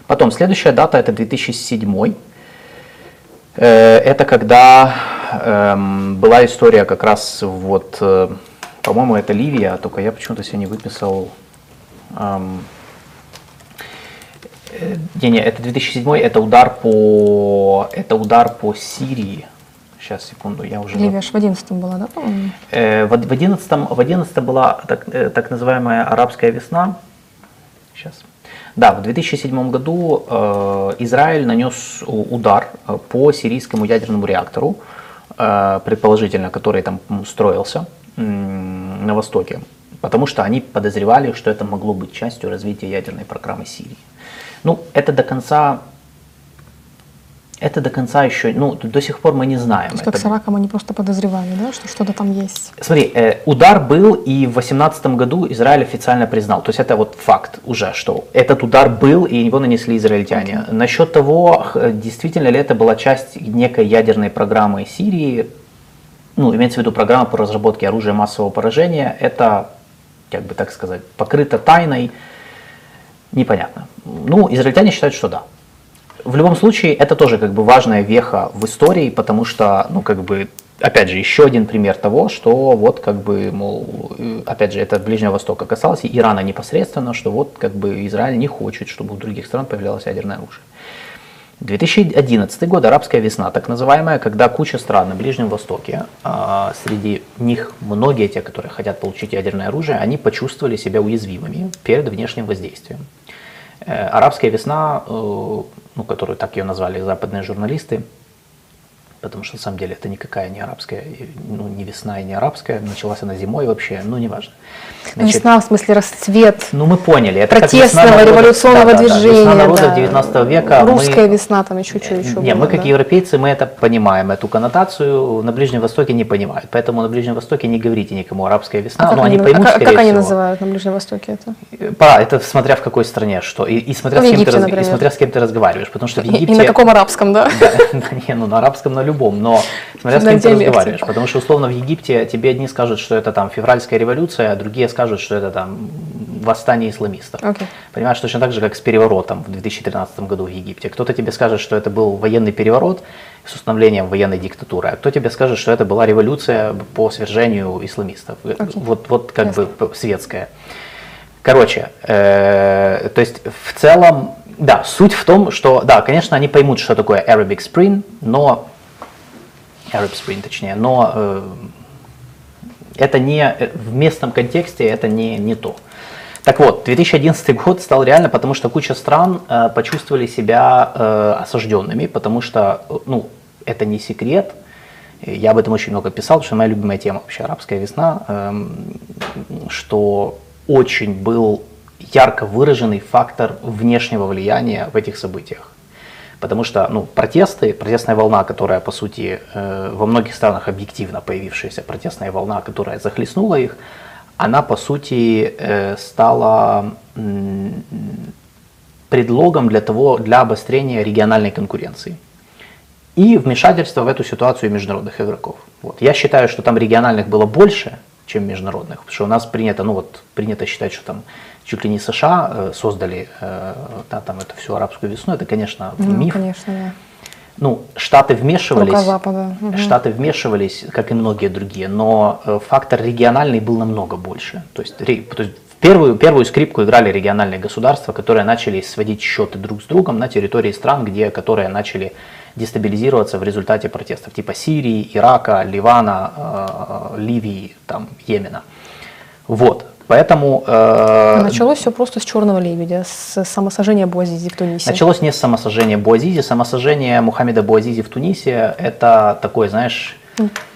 Потом, следующая дата это 2007 Э, это когда была история как раз вот, э, по-моему, это Ливия, только я почему-то себе не выписал. Эм, э, не, не, это 2007, это удар по, это удар по Сирии. Сейчас, секунду, я уже... Ливия в 11 была, да, по-моему? Э, в, в, 11, в 11 была так, так называемая арабская весна. Сейчас. Да, в 2007 году э, Израиль нанес удар по сирийскому ядерному реактору, э, предположительно, который там строился э, на Востоке, потому что они подозревали, что это могло быть частью развития ядерной программы Сирии. Ну, это до конца Это до конца еще, ну, до сих пор мы не знаем. То есть, как Это- с Ираком они просто подозревали, да, что что-то там есть. Смотри, э, удар был, и в 2018 году Израиль официально признал. То есть это вот факт уже, что этот удар был, и его нанесли израильтяне. Насчет того, действительно ли это была часть некой ядерной программы Сирии, ну, имеется в виду программа по разработке оружия массового поражения, это, как бы так сказать, покрыто тайной, непонятно. Ну, израильтяне считают, что да. В любом случае, это тоже как бы важная веха в истории, потому что, ну, как бы, опять же, еще один пример того, что вот, как бы, мол, э, опять же, это Ближнего Востока касалось, и Ирана непосредственно, что вот, как бы, Израиль не хочет, чтобы у других стран появлялось ядерное оружие. 2011 год, арабская весна, так называемая, когда куча стран на Ближнем Востоке, а, среди них многие те, которые хотят получить ядерное оружие, они почувствовали себя уязвимыми перед внешним воздействием. Э, Арабская весна, э, ну, которую так ее назвали западные журналисты, потому что на самом деле это никакая не арабская, и, ну, не весна и не арабская, началась она зимой вообще, ну, неважно. Значит, Весна, в смысле, расцвет. ну, мы поняли. Это Протестного, весна народов- революционного да, да, да, движения. Весна народов да. 19 века. мы- Русская весна, там еще что еще не, было, мы как да. европейцы, мы это понимаем, эту коннотацию на Ближнем Востоке не понимают. Поэтому на Ближнем Востоке не говорите никому арабская весна, А но они, они поймут, а как- как они всего. называют на Ближнем Востоке это? Пора, это смотря в какой стране что. И, и смотря, Ну, с кем Египте, ты, и смотря с кем ты разговариваешь. Потому что в И, Египте... и на каком арабском, да? Да, [laughs] да не, ну на арабском, на любом, но смотря с кем ты разговариваешь. Потому что условно в Египте тебе одни скажут, что это там февральская революция, а другие скажут, что это там восстание исламистов. Окей. Понимаешь, точно так же, как с переворотом в 2013 году в Египте. Кто-то тебе скажет, что это был военный переворот с установлением военной диктатуры, а кто тебе скажет, что это была революция по свержению исламистов. Вот, вот как Ясно. бы светская. Короче, э, то есть в целом, да, суть в том, что, да, конечно, они поймут, что такое Arabic Spring, но Arab Spring, точнее, но э, это не э, в местном контексте это не, не то. Так вот, 2011 год стал реально, потому что куча стран э, почувствовали себя э, осажденными, потому что, э, ну, это не секрет, я об этом очень много писал, что моя любимая тема вообще арабская весна, эм, что очень был ярко выраженный фактор внешнего влияния в этих событиях. Потому что ну, протесты, протестная волна, которая, по сути, э, во многих странах объективно появившаяся протестная волна, которая захлестнула их, она, по сути, э, стала предлогом для, того, для обострения региональной конкуренции и вмешательства в эту ситуацию международных игроков. Вот. Я считаю, что там региональных было больше, чем международных, потому что у нас принято, ну вот, принято считать, что там чуть ли не США э, создали э, да, там эту всю арабскую весну, это, конечно, Ну, миф. конечно, да. Ну, Штаты вмешивались, Рука Запада. Мгм. Штаты вмешивались, как и многие другие, но э, фактор региональный был намного больше. То есть, то есть первую, первую скрипку играли региональные государства, которые начали сводить счеты друг с другом на территории стран, где, которые начали дестабилизироваться в результате протестов, типа Сирии, Ирака, Ливана, э, Ливии, там, Йемена. Вот. Поэтому э, А Началось все просто с черного лебедя, с самосожжения Буазизи в Тунисе. Началось не с самосожжения Буазизи. Самосожжение Мухаммеда Буазизи в Тунисе – это такой, знаешь,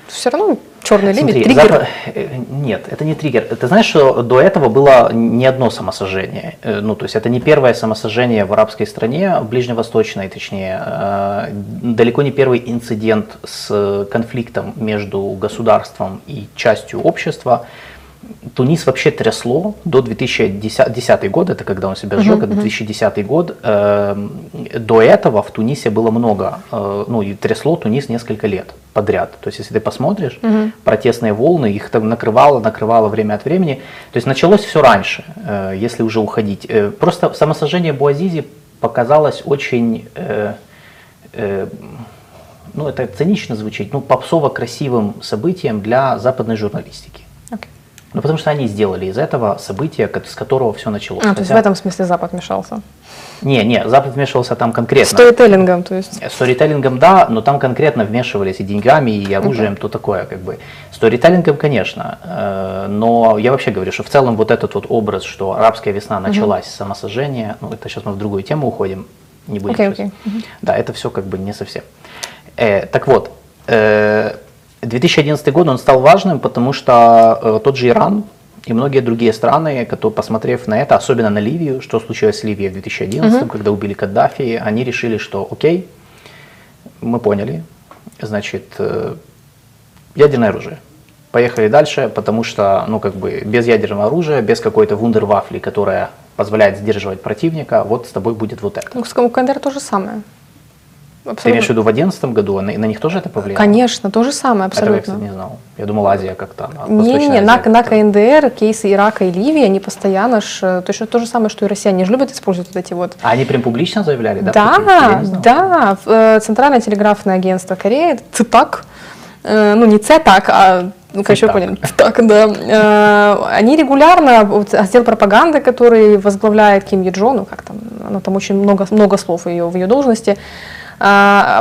Все равно черный лебедь, Смотри, триггер. запа- э, Нет, это не триггер. Ты знаешь, что до этого было не одно самосожжение. Э, Ну, то есть это не первое самосожжение в арабской стране, ближневосточной, точнее, э, далеко не первый инцидент с конфликтом между государством и частью общества. Тунис вообще трясло до 2010 года, это когда он себя сжег, это 2010 год. Эм, До этого в Тунисе было много, э, ну и трясло Тунис несколько лет подряд. То есть если ты посмотришь, протестные волны, их там накрывало, накрывало время от времени. То есть началось все раньше, э, если уже уходить. Э, Просто самосожжение Буазизи показалось очень... э, э, ну, это цинично звучит, ну, попсово красивым событием для западной журналистики. Ну, потому что они сделали из этого события, ко- с которого все началось. А, то есть в Хотя- этом смысле Запад вмешался. Не, не, Запад вмешивался там конкретно. Сторителлингом, то есть. Сторителлингом, да, но там конкретно вмешивались и деньгами, и оружием, то такое, как бы. Сторителлингом, конечно, э, но я вообще говорю, что в целом вот этот вот образ, что арабская весна началась с самосожжения, ну, это сейчас мы в другую тему уходим, не будем Окей, сейчас- окей. Да, это все как бы не совсем. Э, так вот, э, 2011 год он стал важным, потому что э, тот же Иран и многие другие страны, которые, посмотрев на это, особенно на Ливию, что случилось с Ливией в 2011, когда убили Каддафи, они решили, что окей, мы поняли, значит, э, ядерное оружие. Поехали дальше, потому что, ну, как бы, без ядерного оружия, без какой-то вундервафли, которая позволяет сдерживать противника, вот с тобой будет вот это. Ну, с КНДР то же самое. Ты имеешь в виду в 2011 году, а на, на них тоже это повлияло? Конечно, то же самое, Этого я, абсолютно. кстати, не знал. Я думал, Азия как-то. она, Не, Восточная не, на, на. КНДР, кейсы Ирака и Ливии, они постоянно ж, э, точно то же самое, что и россияне, же любят использовать вот эти вот А они прям публично заявляли, да? Да, да, э, Центральное телеграфное агентство Кореи, ЦИТАК, э, ну не ЦЕТАК, а, ну, короче, поняли, ЦИТАК, да, они регулярно, вот, отдел пропаганды, который возглавляет Ким Е Джон, ну как там, она там очень много, много слов ее, в ее должности, а,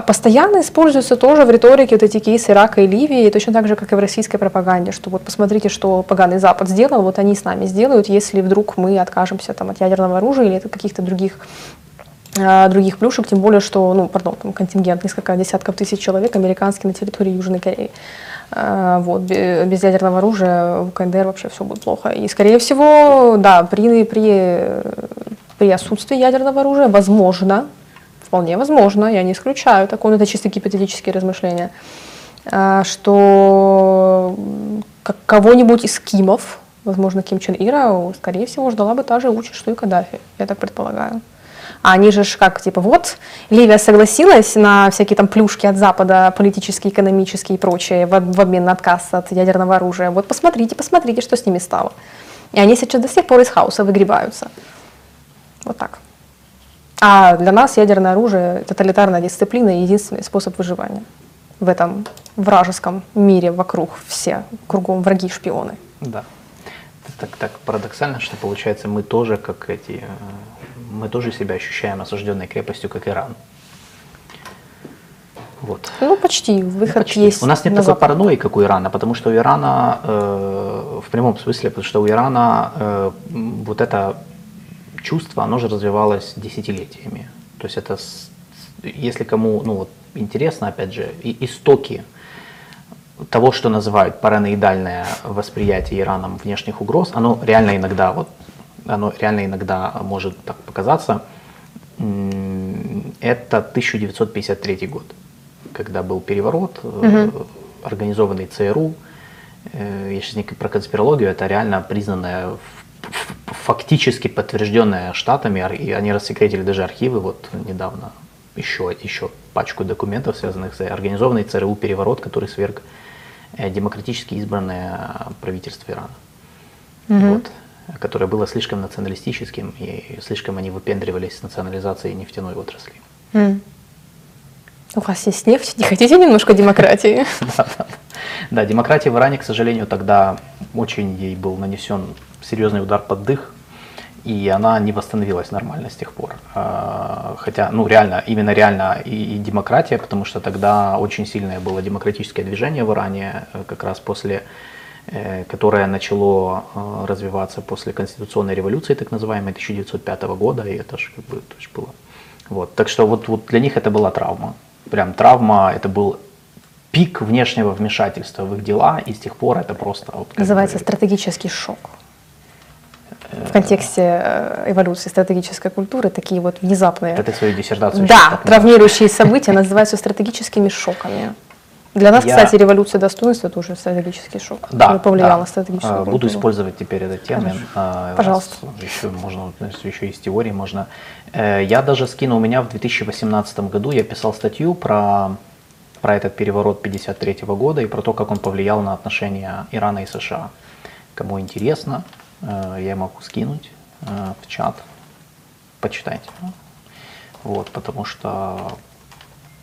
постоянно используются тоже в риторике вот эти кейсы Ирака и Ливии, точно так же, как и в российской пропаганде, что вот посмотрите, что поганый Запад сделал, вот они с нами сделают, если вдруг мы откажемся там, от ядерного оружия или от каких-то других а, других плюшек, тем более, что, ну, пардон, там контингент, несколько десятков тысяч человек американский на территории Южной Кореи. А, Вот, бе- без ядерного оружия в КНДР вообще все будет плохо. И, скорее всего, да, при, при, при отсутствии ядерного оружия, возможно, вполне возможно, я не исключаю такое, но это чисто гипотетические размышления, а, что кого-нибудь из Кимов, возможно, Ким Чен Ира, скорее всего, ждала бы та же участь, что и Каддафи, я так предполагаю. А они же как, типа, вот, Ливия согласилась на всякие там плюшки от Запада, политические, экономические и прочее, в, в обмен на отказ от ядерного оружия. Вот посмотрите, посмотрите, что с ними стало. И они сейчас до сих пор из хаоса выгребаются. Вот так. А для нас ядерное оружие, тоталитарная дисциплина и единственный способ выживания в этом вражеском мире вокруг все, кругом враги шпионы. Да. Это так, так парадоксально, что получается мы тоже как эти, э, мы тоже себя ощущаем осажденной крепостью, как Иран. Вот. Ну, почти, выход Ну, почти. есть. У нас нет такой Запад. паранойи, как у Ирана, потому что у Ирана, э, в прямом смысле, потому что у Ирана э, вот это чувство, оно же развивалось десятилетиями. То есть это, если кому ну, вот, интересно, опять же, и истоки того, что называют параноидальное восприятие Ираном внешних угроз, оно реально иногда, вот, оно реально иногда может так показаться. Это 1953 год, когда был переворот, э, организованный ЦРУ. Э, Я сейчас не про конспирологию, это реально признанная, фактически подтвержденная штатами, и они рассекретили даже архивы, вот недавно еще, еще пачку документов, связанных с организованный ЦРУ переворот, который сверг э, демократически избранное правительство Ирана. Вот, которое было слишком националистическим, и слишком они выпендривались с национализацией нефтяной отрасли. М. У вас есть нефть, не хотите немножко демократии? [laughs] Да, демократия в Иране, к сожалению, тогда очень ей был нанесен серьезный удар под дых, и она не восстановилась нормально с тех пор. А, Хотя, ну, реально, именно реально и, и демократия, потому что тогда очень сильное было демократическое движение в Иране, э, как раз после, э, которое начало э, развиваться после конституционной революции, так называемой, 1905 года, и это же как бы то есть было. Вот. Так что вот, вот для них это была травма. Прям травма, это был пик внешнего вмешательства в их дела, и с тех пор это просто... вот Называется бы- стратегический шок. В контексте э, эволюции стратегической культуры такие вот внезапные, Это ты свою диссертацию да, травмирующие события [laughs] называются стратегическими шоками. Для нас, Я- кстати, революция достоинства тоже стратегический шок, Да, который повлиял да. на стратегическую А. Буду использовать теперь этот термин. А, Пожалуйста. Еще можно, еще из теории можно. Э, Я даже скину, у меня в 2018 году я писал статью про, про этот переворот 53 года и про то, как он повлиял на отношения Ирана и США. Кому интересно, э, я могу скинуть э, в чат. Почитайте. Вот, потому что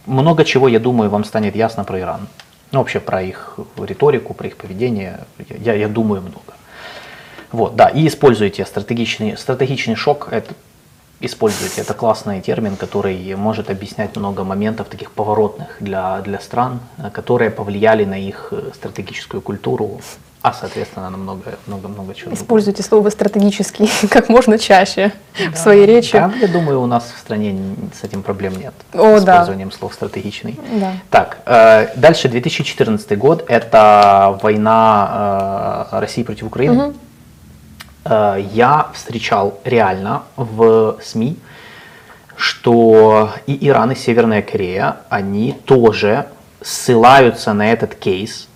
много чего, я думаю, вам станет ясно про Иран. Ну, вообще про их риторику, про их поведение. Я, я думаю много. Вот, да, и используйте стратегичный, стратегичный шок. Это, используйте, это классный термин, который может объяснять много моментов таких поворотных для, для стран, которые повлияли на их стратегическую культуру, а, соответственно, на много, много, много чего. Используйте слово стратегический [laughs] как можно чаще в своей речи. Да, я думаю, у нас в стране с этим проблем нет. О, с да. использованием слов стратегичный. Да. Так, э, дальше 2014 год. Это война э, России против Украины. Э, я встречал реально в СМИ что и Иран, и Северная Корея, они тоже ссылаются на этот кейс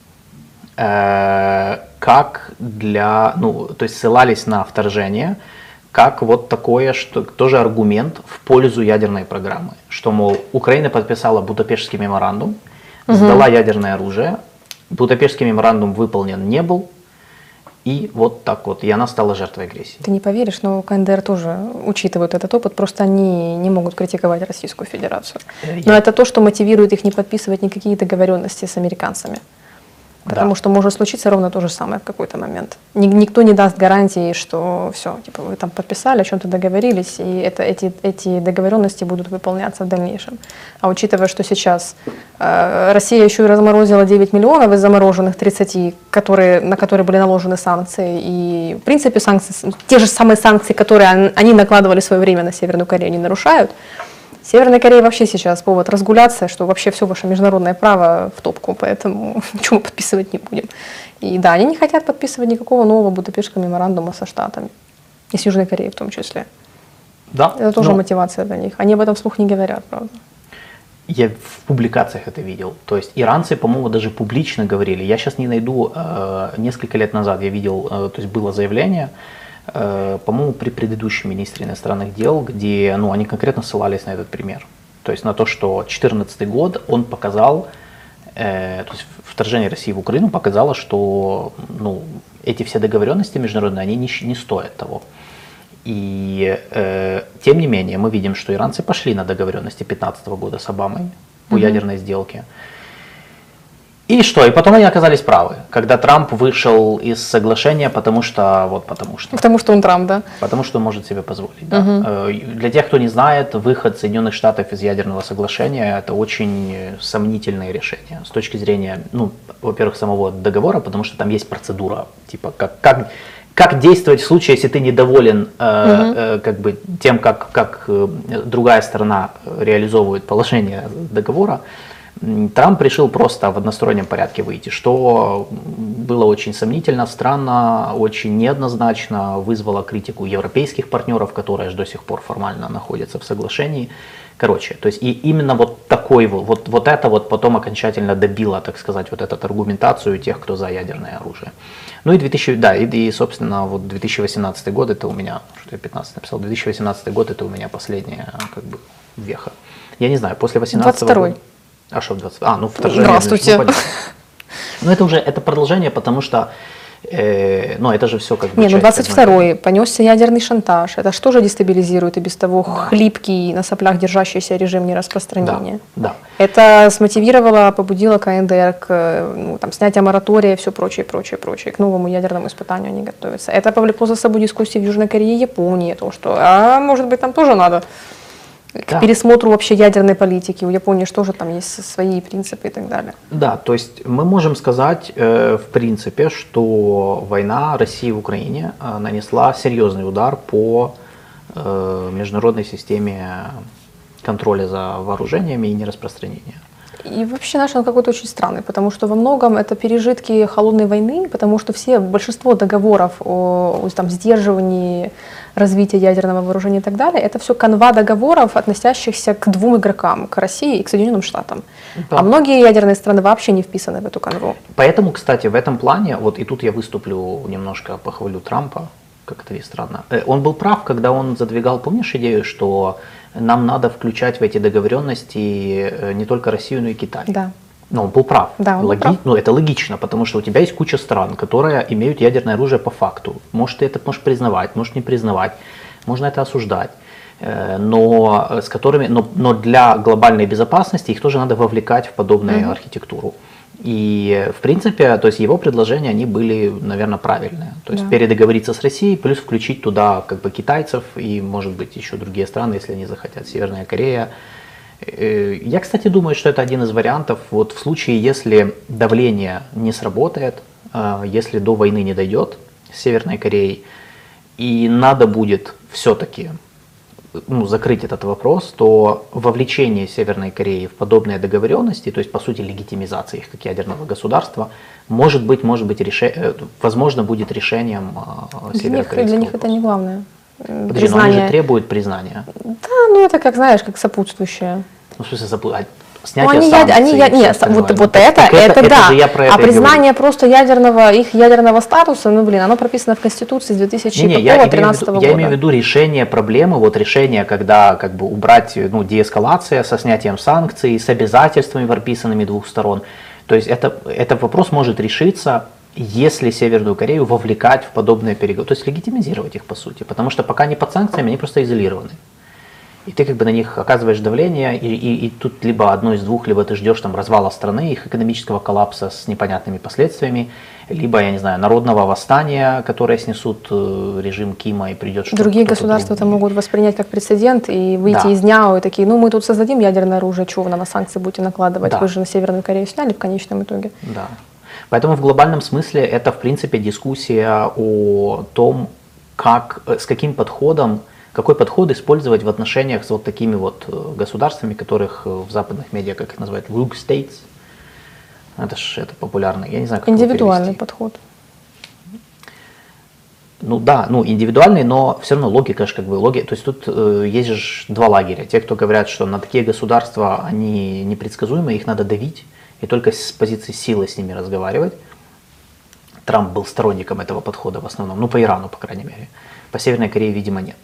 э, как для, ну, то есть ссылались на вторжение, как вот такое, что тоже аргумент в пользу ядерной программы, что, мол, Украина подписала Будапештский меморандум, сдала ядерное оружие, Будапештский меморандум выполнен не был, и вот так вот, и она стала жертвой агрессии. Ты не поверишь, но КНДР тоже учитывают этот опыт, просто они не могут критиковать Российскую Федерацию. Э, Но я- это то, что мотивирует их не подписывать никакие договоренности с американцами. Потому Да. что может случиться ровно то же самое в какой-то момент. Ни- никто не даст гарантии, что все, типа вы там подписали, о чем-то договорились, и это, эти, эти договоренности будут выполняться в дальнейшем. А учитывая, что сейчас э, Россия еще и разморозила 9 миллионов из замороженных 30, которые, на которые были наложены санкции, и в принципе санкции, те же самые санкции, которые он- они накладывали в свое время на Северную Корею, не нарушают, Северная Корея вообще сейчас повод разгуляться, что вообще все ваше международное право в топку, поэтому [laughs] ничего мы подписывать не будем. И да, они не хотят подписывать никакого нового Будапештского меморандума со Штатами. И с Южной Кореей в том числе. Да, Это тоже ну, мотивация для них. Они об этом вслух не говорят, правда. Я в публикациях это видел. То есть иранцы, по-моему, даже публично говорили. Я сейчас не найду. э, несколько лет назад я видел, э, то есть было заявление, по-моему, при предыдущем министре иностранных дел, где, ну, они конкретно ссылались на этот пример. То есть на то, что 2014 год он показал, э, то есть вторжение России в Украину показало, что, ну, эти все договоренности международные, они не, не стоят того. И э, тем не менее мы видим, что иранцы пошли на договоренности 2015 года с Обамой по ядерной сделке. И что? И потом они оказались правы, когда Трамп вышел из соглашения, потому что вот потому что. Потому что он Трамп, да? Потому что он может себе позволить. да. Э, Для тех, кто не знает, выход Соединенных Штатов из ядерного соглашения это очень сомнительное решение с точки зрения, ну, во-первых, самого договора, потому что там есть процедура, типа как, как, как действовать в случае, если ты недоволен э, э, как бы тем, как, как э, другая сторона реализовывает положение договора. Трамп решил просто в одностороннем порядке выйти, что было очень сомнительно, странно, очень неоднозначно, вызвало критику европейских партнеров, которые аж до сих пор формально находятся в соглашении. Короче, то есть и именно вот такой вот, вот, это вот потом окончательно добило, так сказать, вот эту аргументацию тех, кто за ядерное оружие. Ну и 2000, да, и, и, собственно, вот 2018 год это у меня, что я 15 написал, 2018 год это у меня последняя как бы веха. Я не знаю, после 18 22-й. года. А что в 20? А, ну вторжение. Здравствуйте. ну. Ну это уже, это продолжение, потому что, э, ну это же все как бы Не, ну часть одной 22-й, понесся ядерный шантаж. Это что же дестабилизирует и без того хлипкий, на соплях держащийся режим нераспространения? Да, Это смотивировало, побудило КНДР к э, ну, там, снятию моратория и все прочее, прочее, прочее. К новому ядерному испытанию они готовятся. Это повлекло за собой дискуссии в Южной Корее и Японии. То, что, а может быть, там тоже надо к Да. пересмотру вообще ядерной политики. У Японии же тоже там есть свои принципы и так далее. Да, то есть мы можем сказать, э, в принципе, что война России в Украине э, нанесла серьезный удар по э, международной системе контроля за вооружениями и нераспространения. И вообще наш он какой-то очень странный, потому что во многом это пережитки холодной войны, потому что все, большинство договоров о, о, там, сдерживании развития ядерного вооружения и так далее, это все канва договоров, относящихся к двум игрокам, к России и к Соединенным Штатам. Да. А многие ядерные страны вообще не вписаны в эту канву. Поэтому, кстати, в этом плане, вот и тут я выступлю немножко похвалю Трампа, как это ни странно. Э, Он был прав, когда он задвигал, помнишь идею, что нам надо включать в эти договоренности э, не только Россию, но и Китай. Да. Но он был прав. Да, он Логи- прав. Ну, это логично, потому что у тебя есть куча стран, которые имеют ядерное оружие по факту. Может, ты это можешь признавать, можешь не признавать, можно это осуждать. Э, Но, с которыми, но, но для глобальной безопасности их тоже надо вовлекать в подобную архитектуру. И, в принципе, то есть его предложения, они были, наверное, правильные. То есть Да. передоговориться с Россией, плюс включить туда как бы китайцев и, может быть, еще другие страны, если они захотят, Северная Корея. Э, Я, кстати, думаю, что это один из вариантов. Вот в случае, если давление не сработает, э, если до войны не дойдет с Северной Кореей, и надо будет все-таки ну, закрыть этот вопрос, то вовлечение Северной Кореи в подобные договоренности, то есть по сути легитимизация их как ядерного государства, может быть, может быть реше- э, возможно, будет решением них, северокорейского для них это не главное. М, Подожди, но они признание. же требуют признания. Да, ну это как знаешь, как сопутствующее. Ну, в смысле, запу- а Ну, снятие они, яд- санкций они, я- нет, вот, Ну, вот так это, это, да. я про это а говорю. признание просто ядерного, их ядерного статуса, ну блин, оно прописано в Конституции с Не-не, 2013 я, имею в виду, года. я имею в виду решение проблемы, вот решение, когда как бы убрать, ну, деэскалация со снятием санкций, с обязательствами, прописанными двух сторон. То есть это, этот вопрос может решиться, если Северную Корею вовлекать в подобные переговоры, то есть легитимизировать их по сути, потому что пока они под санкциями, они просто изолированы. И ты как бы на них оказываешь давление, и, и- и тут либо одно из двух, либо ты ждешь там развала страны, их экономического коллапса с непонятными последствиями, либо, я не знаю, народного восстания, которое снесут э, режим Кима и придет что-то. Другие государства это могут воспринять как прецедент и выйти Да. из дня и такие, ну мы тут создадим ядерное оружие, чего вы на нас санкции будете накладывать, Да. вы же на Северную Корею сняли в конечном итоге. Да. Поэтому в глобальном смысле это, в принципе, дискуссия о том, как, э, с каким подходом, какой подход использовать в отношениях с вот такими вот э, государствами, которых э, в западных медиа, как их называют, rogue states. Это ж это популярно. Я не знаю, как Индивидуальный подход. Ну да, ну индивидуальный, но все равно логика же как бы логика. То есть тут э, есть же два лагеря. Те, кто говорят, что на такие государства они непредсказуемы, их надо давить, и только с позиции силы с ними разговаривать. Трамп был сторонником этого подхода в основном, ну по Ирану, по крайней мере. По Северной Корее, видимо, нет.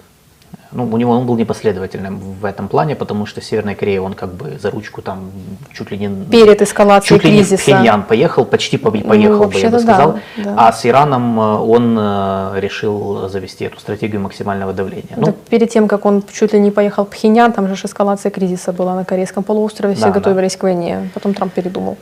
Ну, у него он был непоследовательным в этом плане, потому что Северная Корея, он как бы за ручку там чуть ли не... Перед эскалацией Чуть ли не кризиса. Пхеньян поехал, почти по- поехал, бы, я бы вообще-то да, сказал. да. А с Ираном э, он э, решил завести эту стратегию максимального давления. Так Ну, перед тем, как он чуть ли не поехал в Пхеньян, там же эскалация кризиса была на Корейском полуострове, все Да, да. готовились к войне. Потом Трамп передумал.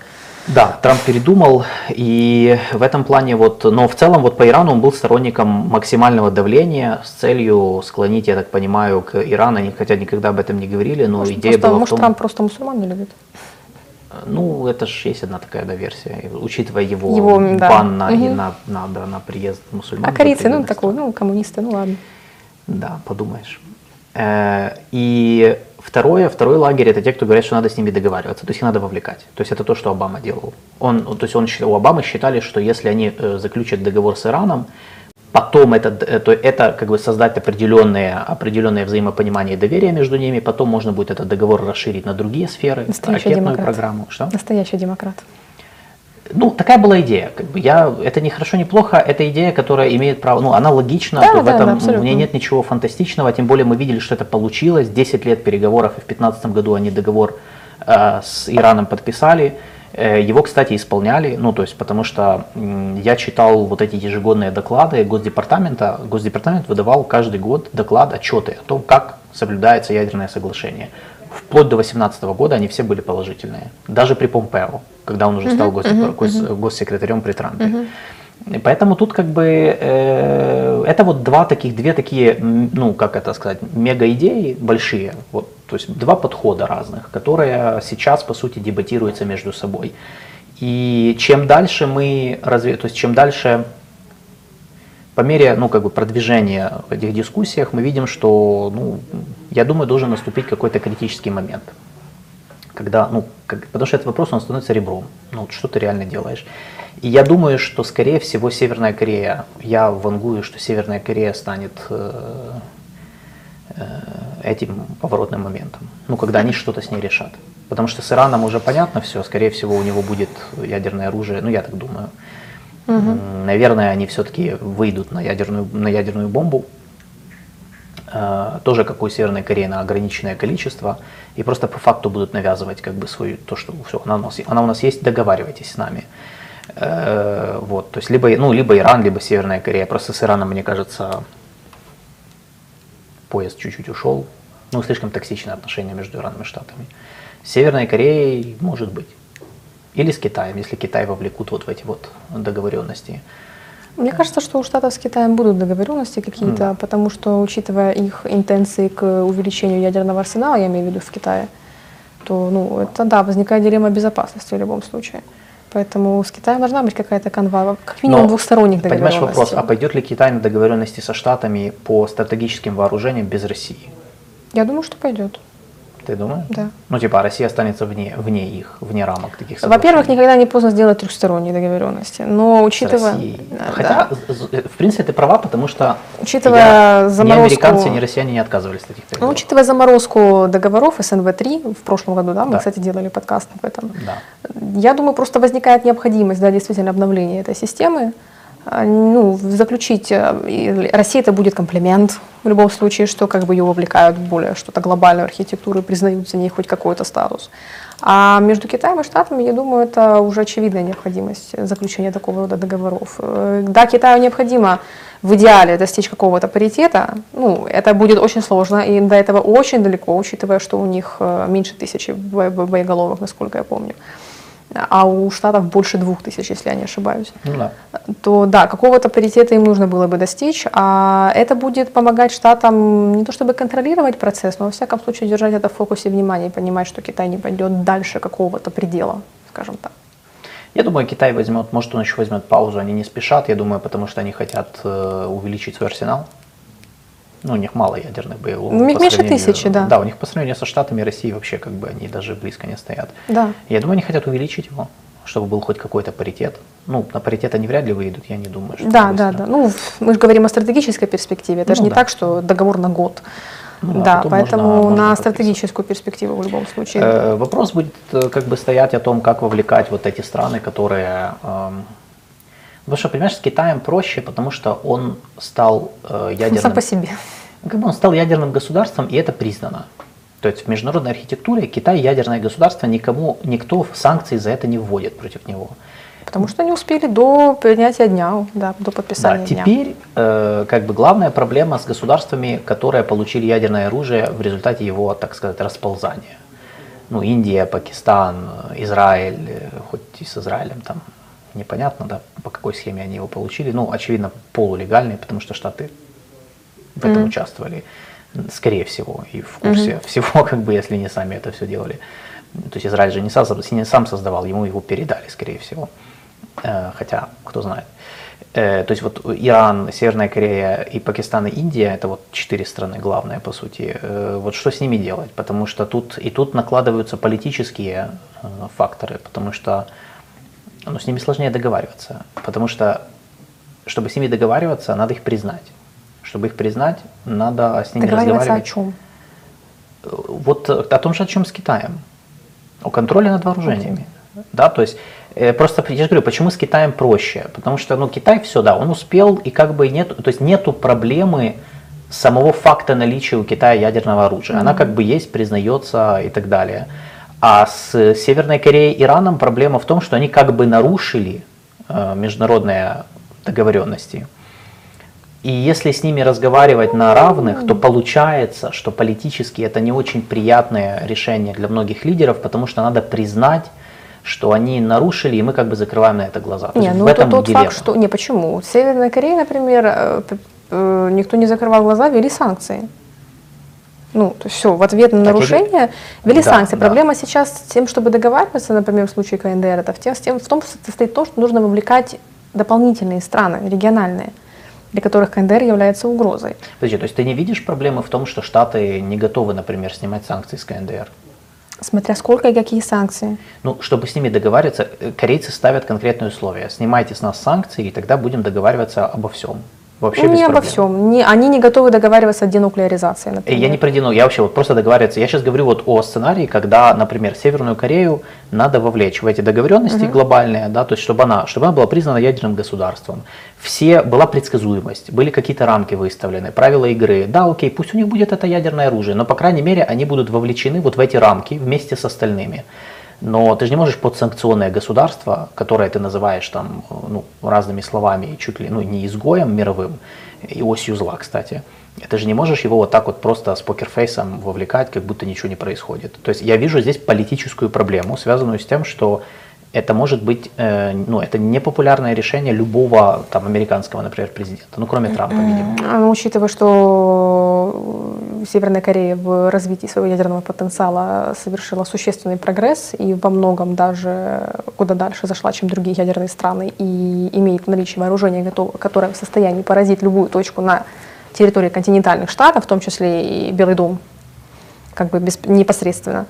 Да, Трамп передумал, и в этом плане вот, но в целом вот по Ирану он был сторонником максимального давления с целью склонить, я так понимаю, к Ирану, они хотя никогда об этом не говорили, но Может, идея просто- была в может, том, Трамп просто мусульман не любит. ну это же есть одна такая да, версия, и учитывая его, Его, м, да. бан на, и Мгм. на, на, да, на приезд мусульман. А корейцы, ну такой, ну коммунисты, ну ладно. Да, подумаешь. Э, И второе, второй лагерь это те, кто говорят, что надо с ними договариваться, то есть их надо вовлекать. То есть это то, что Обама делал. Он, то есть он, у Обамы считали, что если они э, заключат договор с Ираном, потом это, д- то это как бы создать определенное, определенное взаимопонимание и доверие между ними, потом можно будет этот договор расширить на другие сферы, Настоящий ракетную демократ. программу. Что? Настоящий демократ. Ну, такая была идея. Как бы я, это не хорошо, не плохо. Это идея, которая имеет право, ну, она логична. Да, в да, этом да, абсолютно. ней нет ничего фантастичного. Тем более мы видели, что это получилось. 10 лет переговоров, и в 2015 году они договор э, с Ираном подписали. Э, его, кстати, исполняли, ну, то есть, потому что м, я читал вот эти ежегодные доклады Госдепартамента. Госдепартамент выдавал каждый год доклад, отчеты о том, как соблюдается ядерное соглашение. Вплоть до 2018 года они все были положительные. Даже при Помпео, когда он уже стал госдеп- гос- госсекретарем при Трампе. И Поэтому тут как бы э, это вот два таких, две такие, ну как это сказать, мега идеи большие, вот, то есть два подхода разных, которые сейчас по сути дебатируются между собой. И чем дальше мы разве, то есть чем дальше по мере ну, как бы продвижения в этих дискуссиях мы видим, что, ну, я думаю, должен наступить какой-то критический момент. Когда, ну, как- потому что этот вопрос, он становится ребром. Ну, что ты реально делаешь? И я думаю, что, скорее всего, Северная Корея, я вангую, что Северная Корея станет э, э, этим поворотным моментом. Ну, когда они что-то с ней решат. Потому что с Ираном уже понятно все, скорее всего, у него будет ядерное оружие, ну, я так думаю. М, Наверное, они все-таки выйдут на ядерную, на ядерную бомбу, Э, тоже как у Северной Кореи на ограниченное количество, и просто по факту будут навязывать как бы свою, то, что все, она у нас, она у нас есть, договаривайтесь с нами. Э, Вот, то есть либо, ну, либо Иран, либо Северная Корея. Просто с Ираном, мне кажется, поезд чуть-чуть ушел. Ну, слишком токсичное отношение между Ираном и Штатами. С Северной Кореей может быть. Или с Китаем, если Китай вовлекут вот в эти вот договоренности. Мне кажется, что у Штатов с Китаем будут договоренности какие-то, потому что, учитывая их интенции к увеличению ядерного арсенала, я имею в виду в Китае, то, ну, это, да, возникает дилемма безопасности в любом случае. Поэтому с Китаем должна быть какая-то канва, как минимум Но, двухсторонних Понимаешь договоренностей. вопрос, а пойдет ли Китай на договоренности со Штатами по стратегическим вооружениям без России? Я думаю, что пойдет. Ты думаешь? Да. Ну, типа, Россия останется вне, вне их, вне рамок таких Во-первых, никогда не поздно сделать трехсторонние договоренности. Но учитывая... Да. Хотя, з- в принципе, ты права, потому что Учитывая я- заморозку- ни американцы, ни россияне не отказывались от таких Ну, переговоров. учитывая заморозку договоров СНВ-3 в прошлом году, да, мы, Да. кстати, делали подкаст об этом, Да. я думаю, просто возникает необходимость, да, действительно, обновления этой системы. А, Ну, заключить, э, России это будет комплимент в любом случае, что как бы ее вовлекают в более что-то глобальную архитектуру и признают за ней хоть какой-то статус. А между Китаем и Штатами, я думаю, это уже очевидная необходимость заключения такого рода договоров. Э, Да, Китаю необходимо в идеале достичь какого-то паритета, ну, это будет очень сложно, и до этого очень далеко, учитывая, что у них э, меньше тысячи бо- бо- боеголовок, насколько я помню, а у Штатов больше двух тысяч, если я не ошибаюсь Ну да. то да, какого-то паритета им нужно было бы достичь, а это будет помогать штатам не то чтобы контролировать процесс, но во всяком случае держать это в фокусе внимания и понимать, что Китай не пойдет дальше какого-то предела, скажем так. Я думаю, Китай возьмет, может, он еще возьмет паузу, они не спешат, я думаю, потому что они хотят э, увеличить свой арсенал. Ну, у них мало ядерных боевых. Ну, у них по меньше тысячи, да. Да, у них по сравнению со Штатами и Россией вообще как бы они даже близко не стоят. Да. Я думаю, они хотят увеличить его, чтобы был хоть какой-то паритет. Ну, на паритет они вряд ли выйдут, я не думаю. что Да, да, быстро. да. Ну, в- мы же говорим о стратегической перспективе. Это Ну же не да. так, что договор на год. Ну да, да, потом поэтому можно- можно на стратегическую перспективу в любом случае. Э, Вопрос будет э, как бы стоять о том, как вовлекать вот эти страны, которые... эм, Потому что, понимаешь, с Китаем проще, потому что он стал э, ядерным... Сам по себе. Как бы он стал ядерным государством, и это признано. То есть в международной архитектуре Китай ядерное государство, никому, никто санкции за это не вводит против него. Потому что не успели до принятия дня, да, до подписания Да, дня. теперь э, как бы главная проблема с государствами, которые получили ядерное оружие в результате его, так сказать, расползания. Ну, Индия, Пакистан, э, Израиль, э, хоть и с Израилем там непонятно, да, по какой схеме они его получили. Ну, очевидно, полулегальный, потому что Штаты в этом участвовали, м, скорее всего, и в курсе всего, [laughs] как бы, если не сами это все делали. То есть Израиль же не сам, не сам создавал, ему его передали, скорее всего. Э, Хотя, кто знает. Э, То есть вот Иран, Северная Корея и Пакистан и Индия, это вот четыре страны главные, по сути. Э, Вот что с ними делать? Потому что тут и тут накладываются политические факторы, потому что ну, с ними сложнее договариваться. Потому что, чтобы с ними договариваться, надо их признать. Чтобы их признать, надо с ними Договариваться о разговаривать. чем? Вот э, о том же, о чем с Китаем. О контроле над вооружениями. Да, то есть э, просто я же говорю, почему с Китаем проще? Потому что ну, Китай все, да, он успел, и как бы нет, то есть нету проблемы самого факта наличия у Китая ядерного оружия. Она как бы есть, признается и так далее. А с Северной Кореей и Ираном проблема в том, что они как бы нарушили э, международные договоренности. И если с ними разговаривать на равных, то получается, что политически это не очень приятное решение для многих лидеров, потому что надо признать, что они нарушили, и мы как бы закрываем на это глаза. То Не, ну в этом это тот дилемма. факт, что... Не, почему? В Северной Корее, например, э, э, никто не закрывал глаза, ввели санкции. Ну, то есть все, в ответ на Так нарушение ввели Да, санкции. да. Проблема сейчас с тем, чтобы договариваться, например, в случае КНДР, это в, тем, с тем, в том состоит то, что нужно вовлекать дополнительные страны, региональные, для которых КНДР является угрозой. Подожди, то есть ты не видишь проблемы в том, что Штаты не готовы, например, снимать санкции с КНДР? Смотря сколько и какие санкции. Ну, чтобы с ними договариваться, э, корейцы ставят конкретные условия. Снимайте с нас санкции, и тогда будем договариваться обо всем. Вообще Ну, не обо всем. Не, они не готовы договариваться о денуклеаризации, Э, например. Я не про Дину, я вообще вот просто договариваться. Я сейчас говорю вот о сценарии, когда, например, Северную Корею надо вовлечь в эти договоренности глобальные, да, то есть чтобы она, чтобы она была признана ядерным государством. Все, была предсказуемость, были какие-то рамки выставлены, правила игры. Да, окей, пусть у них будет это ядерное оружие, но, по крайней мере, они будут вовлечены вот в эти рамки вместе с остальными. Но ты же не можешь подсанкционное государство, которое ты называешь там ну, разными словами, чуть ли ну, не изгоем мировым, и осью зла, кстати. Ты же не можешь его вот так вот просто с покерфейсом вовлекать, как будто ничего не происходит. То есть я вижу здесь политическую проблему, связанную с тем, что это может быть, э, ну, это непопулярное решение любого там американского, например, президента, ну, кроме Трампа, видимо. А, ну, Учитывая, что Северная Корея в развитии своего ядерного потенциала совершила существенный прогресс и во многом даже куда дальше зашла, чем другие ядерные страны, и имеет в наличии вооружение, готов- которое в состоянии поразить любую точку на территории континентальных штатов, в том числе и Белый дом, как бы без, непосредственно,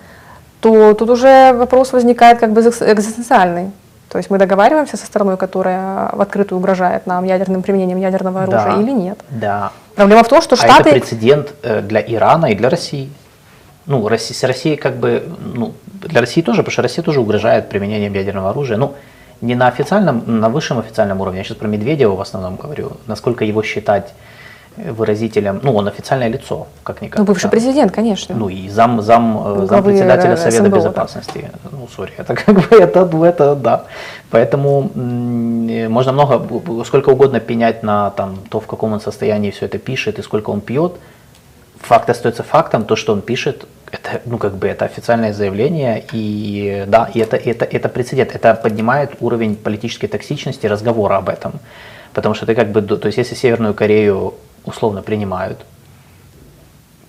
то тут уже вопрос возникает как бы экзис- экзистенциальный. То есть мы договариваемся со стороной, которая в открытую угрожает нам ядерным применением ядерного оружия Да. или нет. Да. Проблема в том, что А это Штаты... прецедент э, для Ирана и для России. Ну, Россия, с Россией как бы, ну, для России тоже, потому что Россия тоже угрожает применением ядерного оружия. Ну, не на официальном, на высшем официальном уровне, я сейчас про Медведева в основном говорю, насколько его считать выразителем, ну, он официальное лицо, как-никак. Ну, бывший да. президент, конечно. Ну и зам, зам, зам председателя Совета СНБО. Безопасности. Ну, сори, это [laughs] как бы это, это да. Поэтому можно много, сколько угодно пенять на там, то, в каком он состоянии все это пишет и сколько он пьет. Факт остается фактом, то, что он пишет, это, ну, как бы, это официальное заявление, и да, и это, это, это прецедент, это поднимает уровень политической токсичности разговора об этом. Потому что ты как бы, то есть если Северную Корею условно принимают,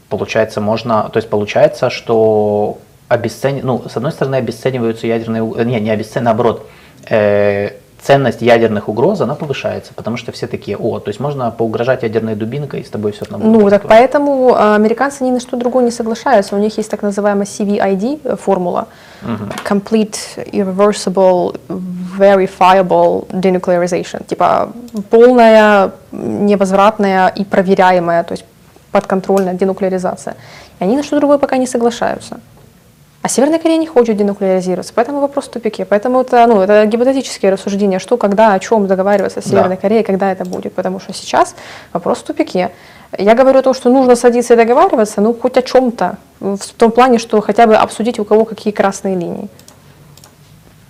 получается, можно, то есть получается, что обесцен... ну, с одной стороны, обесцениваются ядерные, у- не, не обесцен, наоборот, э, ценность ядерных угроз, она повышается, потому что все такие, о, то есть можно поугрожать ядерной дубинкой, и с тобой все равно будет Ну, так такое». поэтому э, американцы ни на что другое не соглашаются. У них есть так называемая CVID э, формула. Complete, irreversible, verifiable denuclearization. Типа полная, невозвратная и проверяемая, то есть подконтрольная денуклеаризация. И они на что другое пока не соглашаются. А Северная Корея не хочет денуклеаризироваться, поэтому вопрос в тупике. Поэтому это, ну, это гипотетические рассуждения, что, когда, о чем договариваться с Да. Северной Кореей, когда это будет. Потому что сейчас вопрос в тупике. Я говорю о том, что нужно садиться и договариваться, ну, хоть о чем-то. В том плане, что хотя бы обсудить, у кого какие красные линии.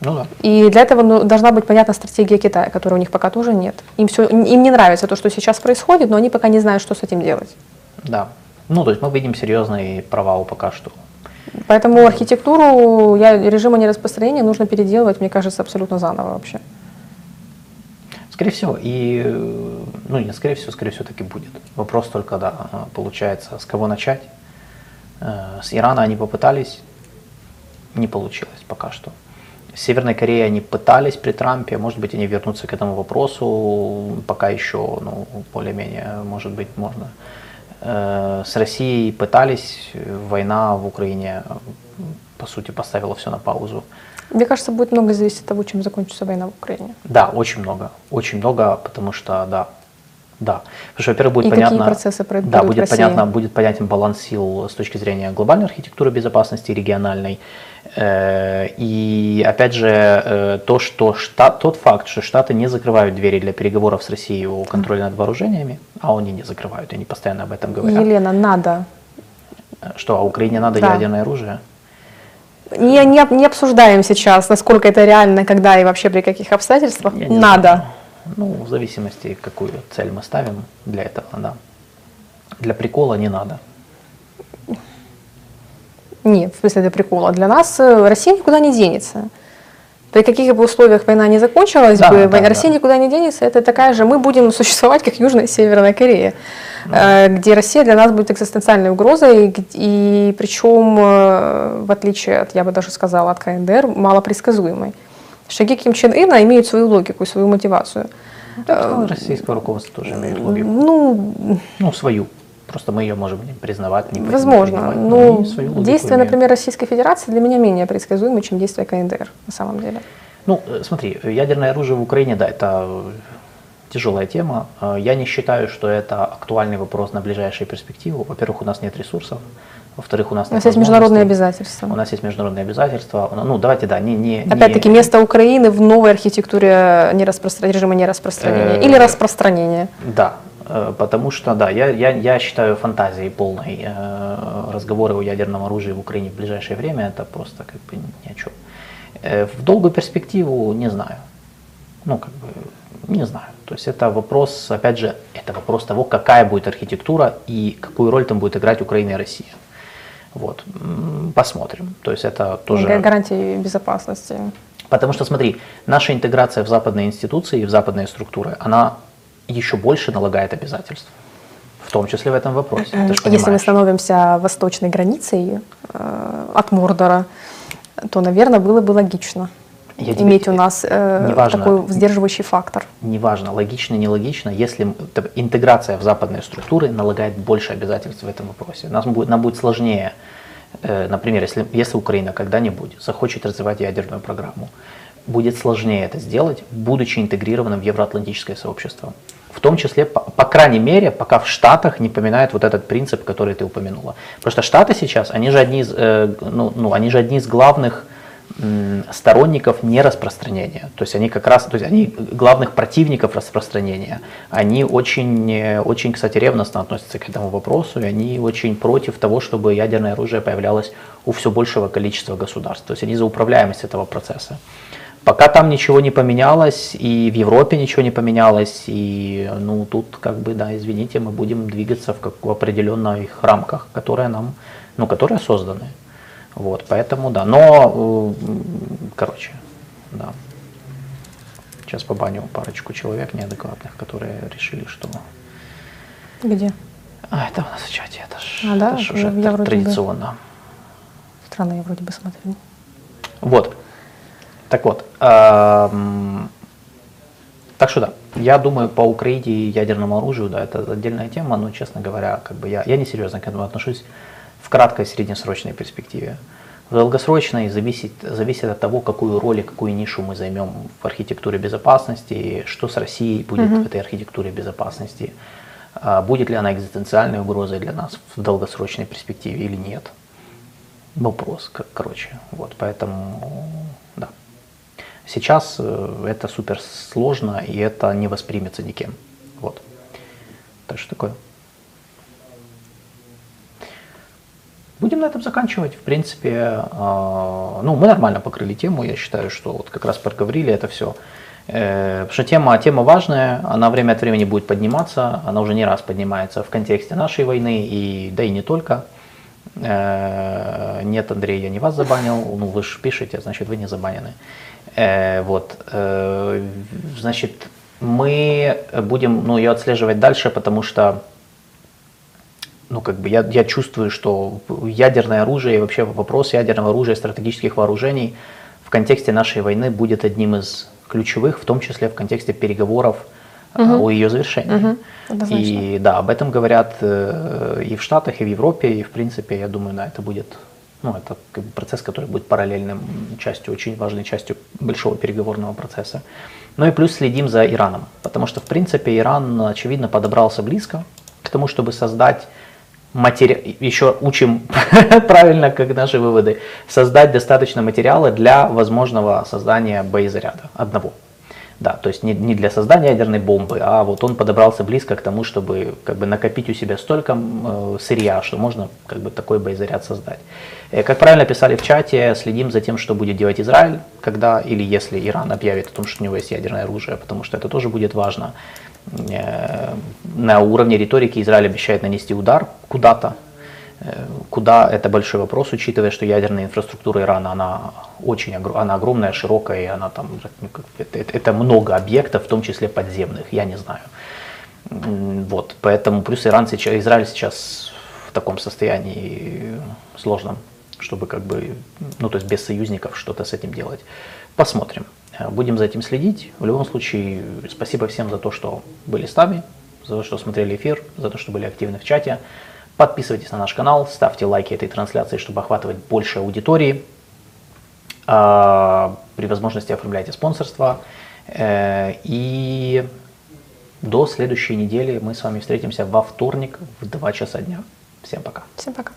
Ну да. И для этого ну, должна быть понятна стратегия Китая, которой у них пока тоже нет. Им, все, им не нравится то, что сейчас происходит, но они пока не знают, что с этим делать. Да. Ну, то есть мы видим серьезный провал пока что. Поэтому архитектуру я, режима нераспространения нужно переделывать, мне кажется, абсолютно заново вообще. Скорее всего, и, ну, не скорее всего, скорее всего, таки будет. Вопрос только, да, получается, с кого начать. Э, С Ирана они попытались, не получилось пока что. С Северной Кореей они пытались при Трампе, может быть, они вернутся к этому вопросу, пока еще, ну, более-менее, может быть, можно. Э, С Россией пытались, война в Украине, по сути, поставила все на паузу. Мне кажется, будет много зависеть от того, чем закончится война в Украине. Да, очень много. Очень много, потому что, да, да. Потому что, во-первых, будет И понятно... какие процессы пройдут Да, будет понятно, будет понятен баланс сил с точки зрения глобальной архитектуры безопасности, региональной. Э, И, опять же, э, то, что штат, тот факт, что Штаты не закрывают двери для переговоров с Россией о контроле над вооружениями, а они не закрывают, они постоянно об этом говорят, Елена, надо. Э, что а Украине надо Да. ядерное оружие. Не, не, не обсуждаем сейчас, насколько это реально, когда и вообще при каких обстоятельствах. Я Надо. знаю. Ну, в зависимости, какую цель мы ставим для этого, да. Для прикола не надо. Нет, в смысле для прикола. Для нас э, Россия никуда не денется. При каких бы условиях война не закончилась Да, бы, да, война- да. Россия никуда не денется. Это такая же, мы будем существовать, как Южная и Северная Корея, Ну. э, где Россия для нас будет экзистенциальной угрозой, г- и причем, э, в отличие от, я бы даже сказала, от КНДР, малопредсказуемой. Шаги Ким Чен Ына имеют свою логику и свою мотивацию. Да, российское руководство тоже имеет логику. Ну, Ну, свою. Просто мы ее можем не признавать, не Возможно. принимать, но действия, например, Российской Федерации для меня менее предсказуемы, чем действия КНДР на самом деле. Ну, э, смотри, ядерное оружие в Украине, да, это э, тяжелая тема. Э, Я не считаю, что это актуальный вопрос на ближайшую перспективу. Во-первых, у нас нет ресурсов. Во-вторых, у нас У нас есть международные обязательства. У нас есть международные обязательства. Ну, давайте, да, не... не не- Опять-таки, место Украины в новой архитектуре нераспростра- режима нераспространения Э, или распространения. Да, потому что, да, я, я, я считаю фантазией полной э, разговоры о ядерном оружии в Украине в ближайшее время, это просто как бы ни о чем. Э, В долгую перспективу не знаю. Ну, как бы, не знаю. То есть это вопрос, опять же, это вопрос того, какая будет архитектура и какую роль там будет играть Украина и Россия. Вот, посмотрим. То есть это тоже... Га- Гарантии безопасности. Потому что, смотри, наша интеграция в западные институции, в западные структуры, она еще больше налагает обязательств. В том числе в этом вопросе. Ты ж Если мы становимся восточной границей э, от Мордора, то, наверное, было бы логично Я тебе- иметь у нас э, Неважно. такой сдерживающий фактор. Неважно, логично, нелогично, если интеграция в западные структуры налагает больше обязательств в этом вопросе. Нас будет, нам будет сложнее Э, например, если, если Украина когда-нибудь захочет развивать ядерную программу, будет сложнее это сделать, будучи интегрированным в евроатлантическое сообщество. В том числе, по, по крайней мере, пока в Штатах не поминают вот этот принцип, который ты упомянула. Просто Штаты сейчас, они же одни из, э, ну, ну, они же одни из главных сторонников нераспространения. То есть они как раз, то есть они главных противников распространения. Они очень, очень, кстати, ревностно относятся к этому вопросу, и они очень против того, чтобы ядерное оружие появлялось у все большего количества государств. То есть они за управляемость этого процесса. Пока там ничего не поменялось, и в Европе ничего не поменялось, и ну тут как бы, да, извините, мы будем двигаться в, как, в определенных рамках, которые нам, ну, которые созданы. Вот, поэтому да. Но, короче, да. Сейчас побаню парочку человек неадекватных, которые решили, что... Где? А, это у нас в чате, это ж, а, да? это ж уже я традиционно. Бы... Странно, я вроде бы смотрю. Вот. Так вот. Эм... Так что да, я думаю, по Украине и ядерному оружию, да, это отдельная тема, но, честно говоря, как бы я, я не серьезно к этому отношусь в краткой и среднесрочной перспективе. В долгосрочной зависит, зависит от того, какую роль и какую нишу мы займем в архитектуре безопасности, что с Россией будет mm-hmm. в этой архитектуре безопасности, а будет ли она экзистенциальной угрозой для нас в долгосрочной перспективе или нет. Вопрос, как, короче. Вот, поэтому. Сейчас э, это супер сложно, и это не воспримется никем. Вот. Так что такое. Будем на этом заканчивать. В принципе, э, ну, мы нормально покрыли тему. Я считаю, что вот как раз проговорили это все. Э, потому что тема, тема важная, она время от времени будет подниматься, она уже не раз поднимается в контексте нашей войны, и, да и не только. Нет, Андрей, я не вас забанил, ну вы же пишете, значит вы не забанены. Э, вот, э, значит, мы будем ну, ее отслеживать дальше, потому что ну, как бы я, я чувствую, что ядерное оружие и вообще вопрос ядерного оружия, стратегических вооружений в контексте нашей войны будет одним из ключевых, в том числе в контексте переговоров угу. о ее завершении. Угу. И да, об этом говорят и в Штатах, и в Европе, и в принципе, я думаю, да, это будет ну, это как бы процесс, который будет параллельным частью, очень важной частью большого переговорного процесса. Ну и плюс следим за Ираном, потому что, в принципе, Иран, очевидно, подобрался близко к тому, чтобы создать матери... еще учим [laughs] правильно, как наши выводы, создать достаточно материала для возможного создания боезаряда одного. Да, то есть не, не для создания ядерной бомбы, а вот он подобрался близко к тому, чтобы как бы накопить у себя столько э, сырья, что можно как бы такой боезаряд создать. Э, как правильно писали в чате, следим за тем, что будет делать Израиль, когда или если Иран объявит о том, что у него есть ядерное оружие, потому что это тоже будет важно. Э, на уровне риторики Израиль обещает нанести удар куда-то, Куда это большой вопрос, учитывая, что ядерная инфраструктура Ирана, она очень она огромная, широкая, и она там, ну, это, это много объектов, в том числе подземных, я не знаю. Вот, поэтому плюс Иран сейчас, Израиль сейчас в таком состоянии сложном, чтобы как бы, ну то есть без союзников что-то с этим делать. Посмотрим. Э, будем за этим следить. В любом случае, спасибо всем за то, что были с нами, за то, что смотрели эфир, за то, что были активны в чате. Подписывайтесь на наш канал, ставьте лайки этой трансляции, чтобы охватывать больше аудитории. А, при возможности оформляйте спонсорство. Э, и до следующей недели мы с вами встретимся во вторник в 2 часа дня. Всем пока. Всем пока.